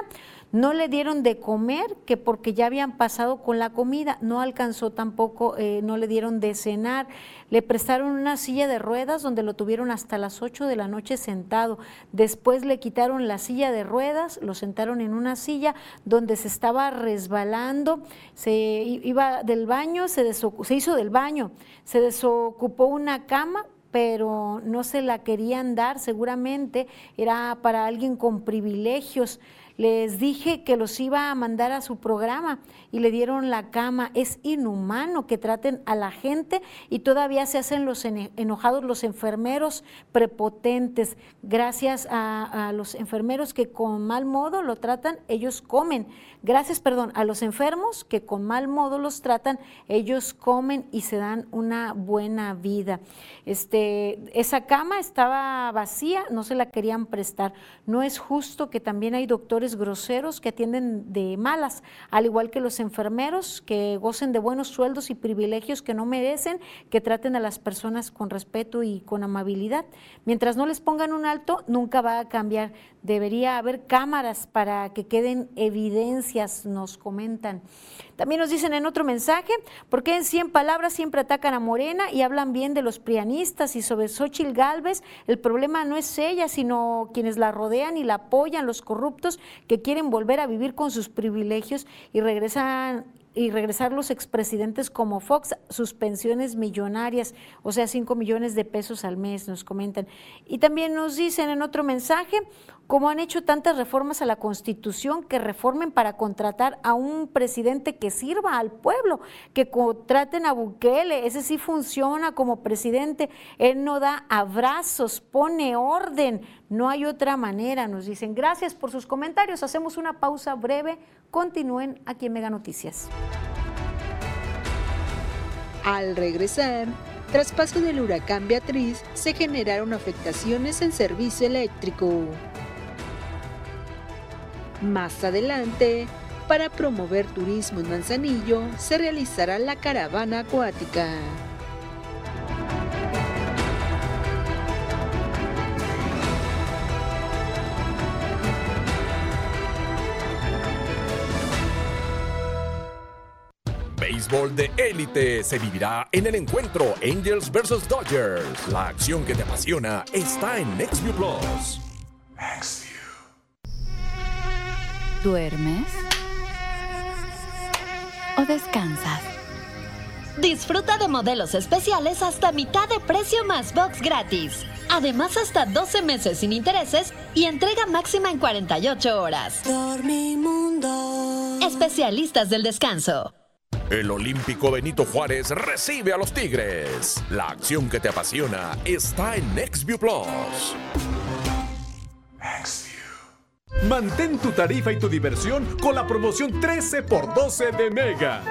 no le dieron de comer, que porque ya habían pasado con la comida, no alcanzó tampoco, eh, no le dieron de cenar, le prestaron una silla de ruedas donde lo tuvieron hasta las 8 de la noche sentado, después le quitaron la silla de ruedas, lo sentaron en una silla donde se estaba resbalando, se iba del baño, se, se hizo del baño, se desocupó una cama, pero no se la querían dar, seguramente era para alguien con privilegios. Les dije que los iba a mandar a su programa y le dieron la cama. Es inhumano que traten a la gente y todavía se hacen los enojados los enfermeros prepotentes. Gracias a, los enfermeros que con mal modo lo tratan, ellos comen. Gracias, perdón, a los enfermos que con mal modo los tratan, ellos comen y se dan una buena vida. Este, esa cama estaba vacía, no se la querían prestar. No es justo que también hay doctores groseros que atienden de malas, al igual que los enfermeros que gocen de buenos sueldos y privilegios que no merecen, que traten a las personas con respeto y con amabilidad. Mientras no les pongan un alto, nunca va a cambiar. Debería haber cámaras para que queden evidencias, nos comentan. También nos dicen en otro mensaje, porque en 100 palabras siempre atacan a Morena y hablan bien de los prianistas y sobre Xochil Gálvez? El problema no es ella, sino quienes la rodean y la apoyan, los corruptos que quieren volver a vivir con sus privilegios y regresan y regresar los expresidentes como Fox, sus pensiones millonarias, o sea, 5 millones de pesos al mes, nos comentan. Y también nos dicen en otro mensaje, como han hecho tantas reformas a la Constitución, que reformen para contratar a un presidente que sirva al pueblo, que contraten a Bukele, ese sí funciona como presidente, él no da abrazos, pone orden, no hay otra manera, nos dicen. Gracias por sus comentarios, hacemos una pausa breve, continúen aquí en Mega Noticias. Al regresar, tras paso del huracán Beatriz, se generaron afectaciones en servicio eléctrico. Más adelante, para promover turismo en Manzanillo, se realizará la caravana acuática. béisbol de élite se vivirá en el encuentro Angels vs Dodgers. La acción que te apasiona está en NextView Plus. ¿Duermes? ¿O descansas? Disfruta de modelos especiales hasta mitad de precio más box gratis. Además, hasta 12 meses sin intereses y entrega máxima en 48 horas. Dormimundo. Especialistas del descanso. El Olímpico Benito Juárez recibe a los Tigres. La acción que te apasiona está en NextView Plus. Mantén tu tarifa y tu diversión con la promoción 13x12 de Mega.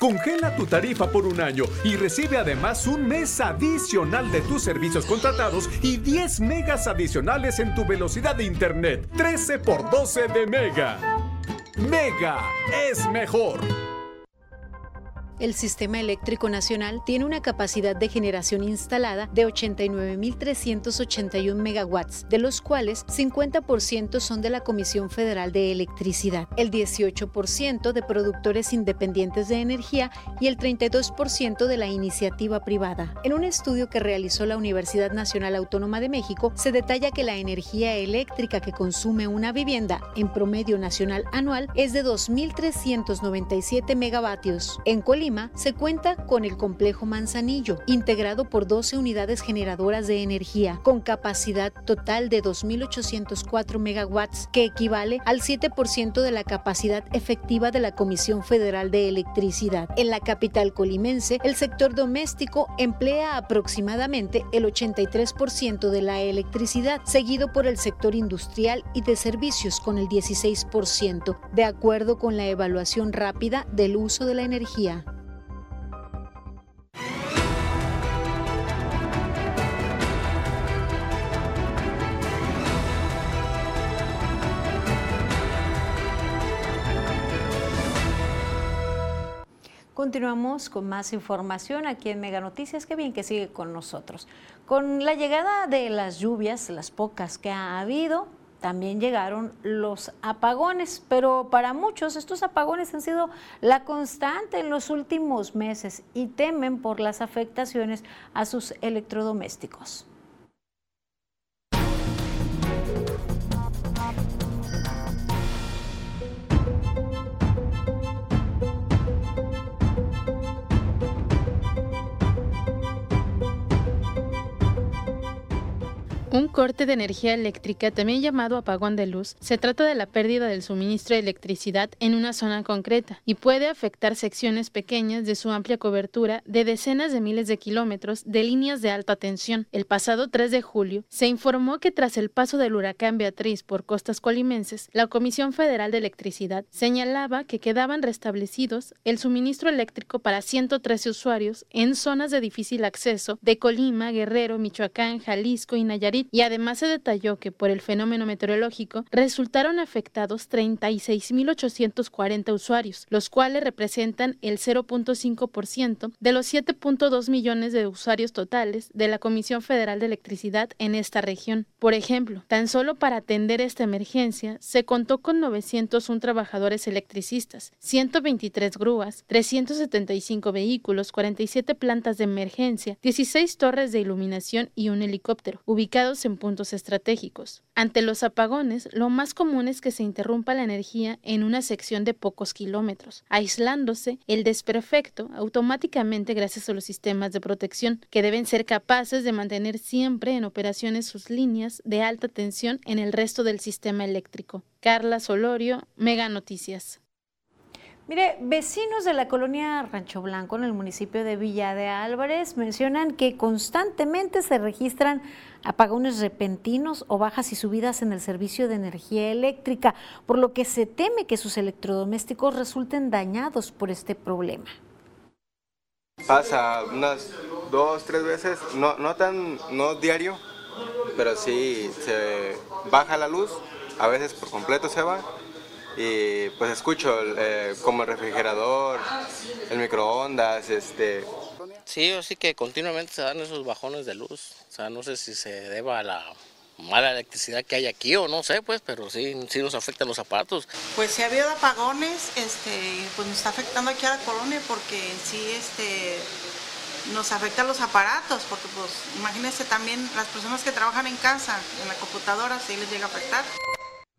Congela tu tarifa por un año y recibe además un mes adicional de tus servicios contratados y 10 megas adicionales en tu velocidad de internet. 13 por 12 de Mega. Mega es mejor. El Sistema Eléctrico Nacional tiene una capacidad de generación instalada de 89.381 megawatts, de los cuales 50% son de la Comisión Federal de Electricidad, el 18% de productores independientes de energía y el 32% de la iniciativa privada. En un estudio que realizó la Universidad Nacional Autónoma de México, se detalla que la energía eléctrica que consume una vivienda en promedio nacional anual es de 2.397 megavatios. En Colima, se cuenta con el complejo Manzanillo, integrado por 12 unidades generadoras de energía, con capacidad total de 2.804 megawatts, que equivale al 7% de la capacidad efectiva de la Comisión Federal de Electricidad. En la capital colimense, el sector doméstico emplea aproximadamente el 83% de la electricidad, seguido por el sector industrial y de servicios con el 16%, de acuerdo con la evaluación rápida del uso de la energía. Continuamos con más información aquí en Mega Noticias. Qué bien que sigue con nosotros. Con la llegada de las lluvias, las pocas que ha habido, también llegaron los apagones, pero para muchos estos apagones han sido la constante en los últimos meses y temen por las afectaciones a sus electrodomésticos. Un corte de energía eléctrica, también llamado apagón de luz, se trata de la pérdida del suministro de electricidad en una zona concreta y puede afectar secciones pequeñas de su amplia cobertura de decenas de miles de kilómetros de líneas de alta tensión. El pasado 3 de julio se informó que tras el paso del huracán Beatriz por costas colimenses, la Comisión Federal de Electricidad señalaba que quedaban restablecidos el suministro eléctrico para 113 usuarios en zonas de difícil acceso de Colima, Guerrero, Michoacán, Jalisco y Y además se detalló que por el fenómeno meteorológico resultaron afectados 36.840 usuarios, los cuales representan el 0.5% de los 7.2 millones de usuarios totales de la Comisión Federal de Electricidad en esta región. Por ejemplo, tan solo para atender esta emergencia se contó con 901 trabajadores electricistas, 123 grúas, 375 vehículos, 47 plantas de emergencia, 16 torres de iluminación y un helicóptero, en puntos estratégicos. Ante los apagones, lo más común es que se interrumpa la energía en una sección de pocos kilómetros, aislándose el desperfecto automáticamente gracias a los sistemas de protección, que deben ser capaces de mantener siempre en operaciones sus líneas de alta tensión en el resto del sistema eléctrico. Carla Solorio, Mega Noticias. Mire, vecinos de la colonia Rancho Blanco en el municipio de Villa de Álvarez mencionan que constantemente se registran apagones repentinos o bajas y subidas en el servicio de energía eléctrica, por lo que se teme que sus electrodomésticos resulten dañados por este problema. Pasa unas dos, tres veces, no, no tan, no diario, pero sí se baja la luz, a veces por completo se va y pues escucho eh, como el refrigerador, el microondas, este... Sí, sí que continuamente se dan esos bajones de luz, o sea, no sé si se deba a la mala electricidad que hay aquí o no sé, pues, pero sí, sí nos afectan los aparatos. Pues si ha habido apagones, este, pues nos está afectando aquí a la colonia porque sí, este, nos afecta los aparatos, porque pues imagínense también las personas que trabajan en casa, en la computadora, sí les llega a afectar.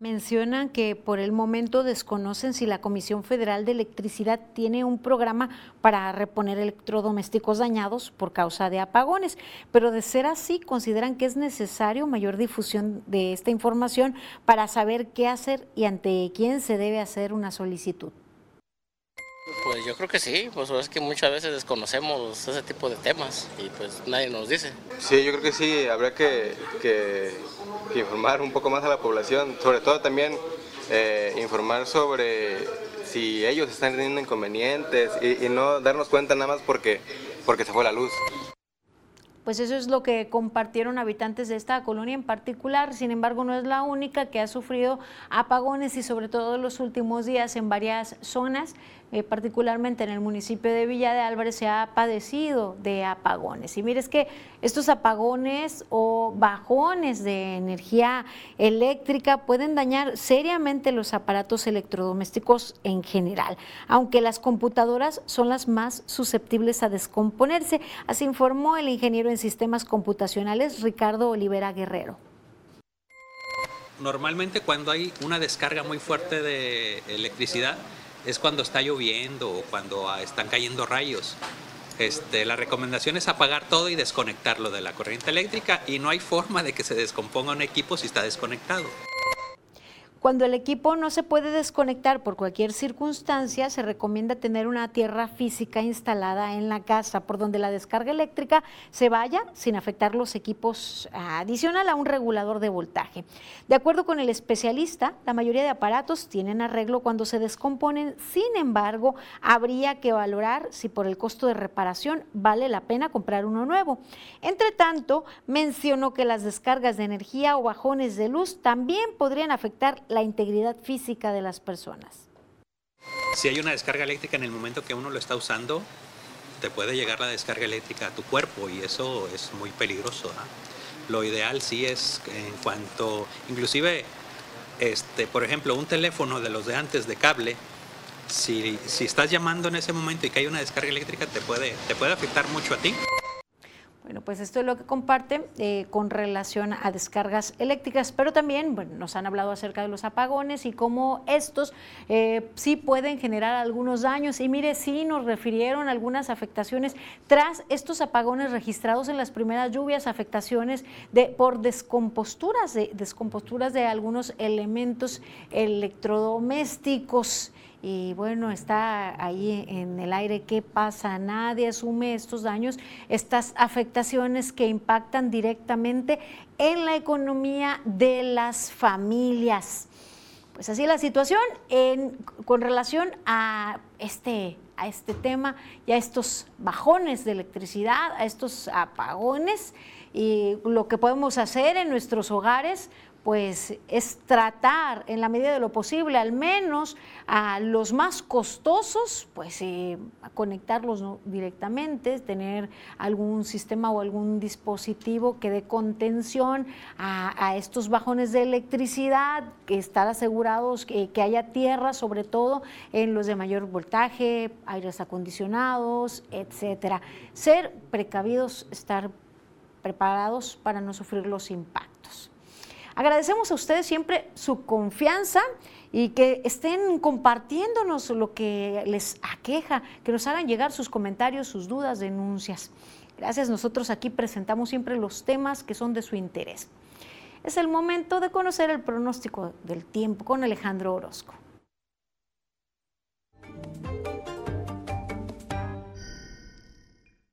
Mencionan que por el momento desconocen si la Comisión Federal de Electricidad tiene un programa para reponer electrodomésticos dañados por causa de apagones, pero de ser así consideran que es necesario mayor difusión de esta información para saber qué hacer y ante quién se debe hacer una solicitud. Pues yo creo que sí, pues es que muchas veces desconocemos ese tipo de temas y pues nadie nos dice. Sí, yo creo que sí, habría que, informar un poco más a la población, sobre todo también eh, informar sobre si ellos están teniendo inconvenientes y, y, no darnos cuenta nada más porque, porque se fue la luz. Pues eso es lo que compartieron habitantes de esta colonia en particular. Sin embargo, no es la única que ha sufrido apagones y sobre todo en los últimos días en varias zonas. Eh, particularmente en el municipio de Villa de Álvarez, se ha padecido de apagones. Y mire, es que estos apagones o bajones de energía eléctrica pueden dañar seriamente los aparatos electrodomésticos en general, aunque las computadoras son las más susceptibles a descomponerse, así informó el ingeniero en sistemas computacionales Ricardo Olivera Guerrero. Normalmente cuando hay una descarga muy fuerte de electricidad, es cuando está lloviendo o cuando ah, están cayendo rayos. Este, la recomendación es apagar todo y desconectarlo de la corriente eléctrica y no hay forma de que se descomponga un equipo si está desconectado. Cuando el equipo no se puede desconectar por cualquier circunstancia, se recomienda tener una tierra física instalada en la casa por donde la descarga eléctrica se vaya sin afectar los equipos adicional a un regulador de voltaje. De acuerdo con el especialista, la mayoría de aparatos tienen arreglo cuando se descomponen, sin embargo, habría que valorar si por el costo de reparación vale la pena comprar uno nuevo. Entre tanto, mencionó que las descargas de energía o bajones de luz también podrían afectar la integridad física de las personas. Si hay una descarga eléctrica en el momento que uno lo está usando, te puede llegar la descarga eléctrica a tu cuerpo y eso es muy peligroso. ¿ah? Lo ideal sí es en cuanto, inclusive, este, por ejemplo, un teléfono de los de antes de cable, si, si estás llamando en ese momento y que hay una descarga eléctrica, te puede, te puede afectar mucho a ti. Bueno, pues esto es lo que comparte eh, con relación a descargas eléctricas, pero también bueno, nos han hablado acerca de los apagones y cómo estos eh, sí pueden generar algunos daños. Y mire, sí nos refirieron algunas afectaciones tras estos apagones registrados en las primeras lluvias, afectaciones de, por descomposturas, de, descomposturas de algunos elementos electrodomésticos y bueno, está ahí en el aire qué pasa, nadie asume estos daños, estas afectaciones que impactan directamente en la economía de las familias. Pues así la situación en, con relación a este, a este tema y a estos bajones de electricidad, a estos apagones y lo que podemos hacer en nuestros hogares pues es tratar en la medida de lo posible, al menos a los más costosos, pues conectarlos directamente, tener algún sistema o algún dispositivo que dé contención a, estos bajones de electricidad, estar asegurados que, que haya tierra, sobre todo en los de mayor voltaje, aires acondicionados, etcétera. Ser precavidos, estar preparados para no sufrir los impactos. Agradecemos a ustedes siempre su confianza y que estén compartiéndonos lo que les aqueja, que nos hagan llegar sus comentarios, sus dudas, denuncias. Gracias, nosotros aquí presentamos siempre los temas que son de su interés. Es el momento de conocer el pronóstico del tiempo con Alejandro Orozco.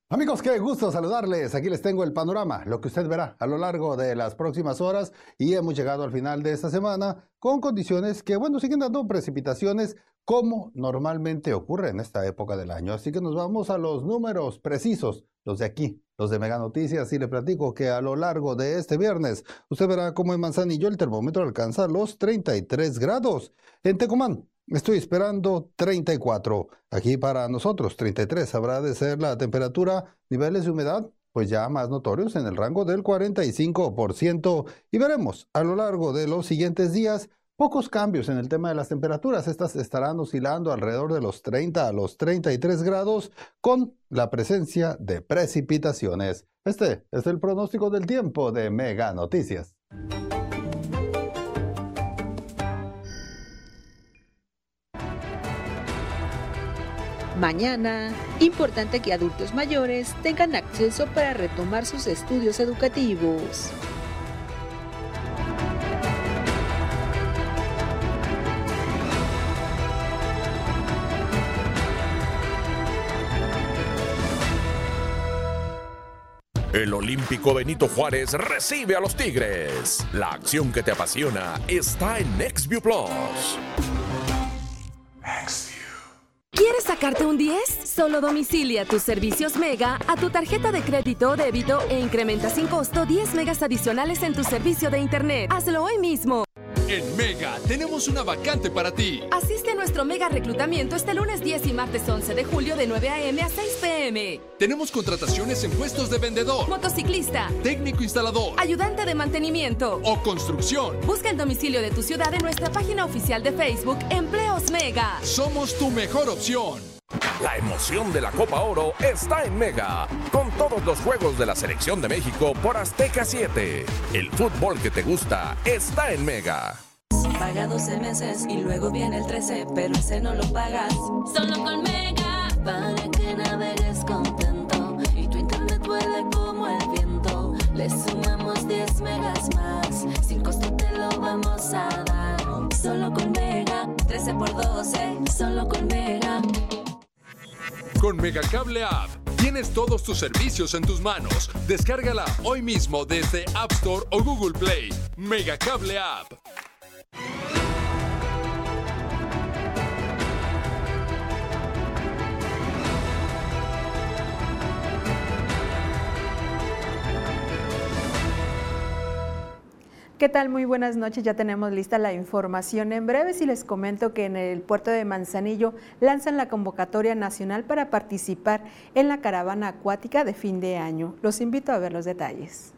Amigos, qué gusto saludarles. Aquí les tengo el panorama, lo que usted verá a lo largo de las próximas horas y hemos llegado al final de esta semana con condiciones que, bueno, siguen dando precipitaciones como normalmente ocurre en esta época del año. Así que nos vamos a los números precisos, los de aquí, los de Mega Noticias, y le platico que a lo largo de este viernes usted verá cómo en Manzanillo el termómetro alcanza los 33 grados. En Tecomán, Estoy esperando 34. Aquí para nosotros 33 habrá de ser la temperatura, niveles de humedad pues ya más notorios en el rango del 45% y veremos a lo largo de los siguientes días pocos cambios en el tema de las temperaturas. Estas estarán oscilando alrededor de los 30 a los 33 grados con la presencia de precipitaciones. Este es el pronóstico del tiempo de Mega Noticias. Mañana, importante que adultos mayores tengan acceso para retomar sus estudios educativos. El Olímpico Benito Juárez recibe a los Tigres. La acción que te apasiona está en NextView Plus. ¿Quieres sacarte un 10? Solo domicilia tus servicios Mega a tu tarjeta de crédito o débito e incrementa sin costo 10 megas adicionales en tu servicio de Internet. Hazlo hoy mismo. En Mega tenemos una vacante para ti. Asiste a nuestro Mega reclutamiento este lunes 10 y martes 11 de julio de 9 a.m. a 6 p.m. Tenemos contrataciones en puestos de vendedor, Motociclista, técnico instalador ayudante de mantenimiento o construcción. Busca el domicilio de tu ciudad en nuestra página oficial de Facebook Empleos Mega. Somos tu mejor opción. La emoción de la Copa Oro está en Mega, con todos los juegos de la Selección de México por Azteca 7. El fútbol que te gusta está en Mega. Paga 12 meses y luego viene el 13, pero ese no lo pagas. Solo con Mega, para que navegues contento y tu internet vuele como el viento. Le sumamos 10 megas más, sin costo te lo vamos a dar. Solo con Mega, 13 por 12, solo con Mega. Con Megacable App tienes todos tus servicios en tus manos. Descárgala hoy mismo desde App Store o Google Play. Megacable App. ¿Qué tal? Muy buenas noches. Ya tenemos lista la información en breve y les comento que en el puerto de Manzanillo lanzan la convocatoria nacional para participar en la caravana acuática de fin de año. Los invito a ver los detalles.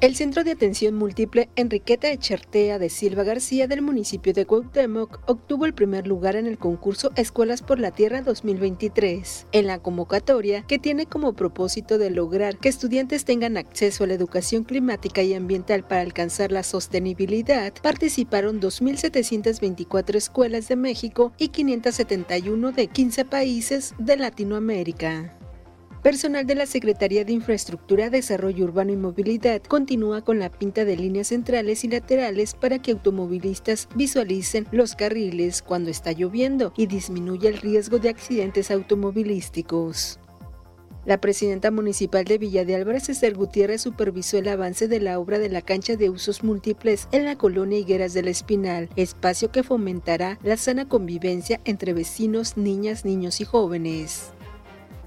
El Centro de Atención Múltiple Enriqueta Echertea de Silva García del municipio de Cuauhtémoc obtuvo el primer lugar en el concurso Escuelas por la Tierra 2023. En la convocatoria, que tiene como propósito de lograr que estudiantes tengan acceso a la educación climática y ambiental para alcanzar la sostenibilidad, participaron 2.724 escuelas de México y 571 de 15 países de Latinoamérica. Personal de la Secretaría de Infraestructura, Desarrollo Urbano y Movilidad continúa con la pinta de líneas centrales y laterales para que automovilistas visualicen los carriles cuando está lloviendo y disminuya el riesgo de accidentes automovilísticos. La presidenta municipal de Villa de Álvarez, Esther Gutiérrez, supervisó el avance de la obra de la cancha de usos múltiples en la colonia Higueras del Espinal, espacio que fomentará la sana convivencia entre vecinos, niñas, niños y jóvenes.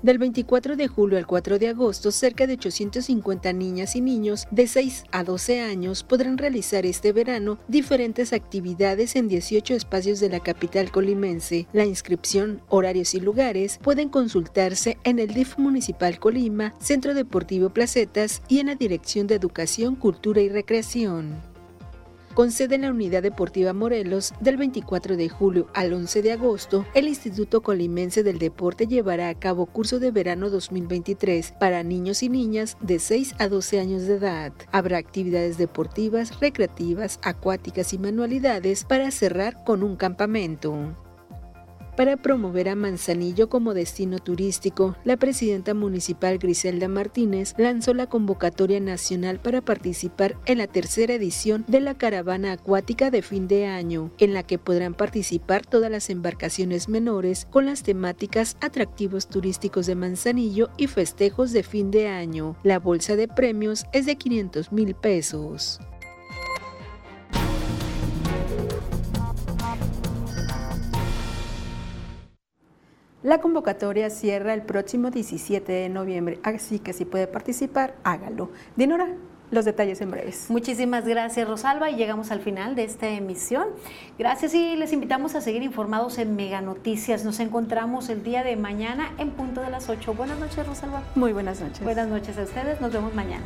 Del 24 de julio al 4 de agosto, cerca de 850 niñas y niños de 6 a 12 años podrán realizar este verano diferentes actividades en 18 espacios de la capital colimense. La inscripción, horarios y lugares pueden consultarse en el DIF Municipal Colima, Centro Deportivo Placetas y en la Dirección de Educación, Cultura y Recreación con sede en la Unidad Deportiva Morelos, del 24 de julio al 11 de agosto, el Instituto Colimense del Deporte llevará a cabo curso de verano 2023 para niños y niñas de 6 a 12 años de edad. Habrá actividades deportivas, recreativas, acuáticas y manualidades para cerrar con un campamento. Para promover a Manzanillo como destino turístico, la presidenta municipal Griselda Martínez lanzó la convocatoria nacional para participar en la tercera edición de la caravana acuática de fin de año, en la que podrán participar todas las embarcaciones menores con las temáticas atractivos turísticos de Manzanillo y festejos de fin de año. La bolsa de premios es de 500 mil pesos. La convocatoria cierra el próximo 17 de noviembre, así que si puede participar, hágalo. Dinora, los detalles en breves. Muchísimas gracias, Rosalba, y llegamos al final de esta emisión. Gracias y les invitamos a seguir informados en Mega Noticias. Nos encontramos el día de mañana en punto de las 8. Buenas noches, Rosalba. Muy buenas noches. Buenas noches a ustedes. Nos vemos mañana.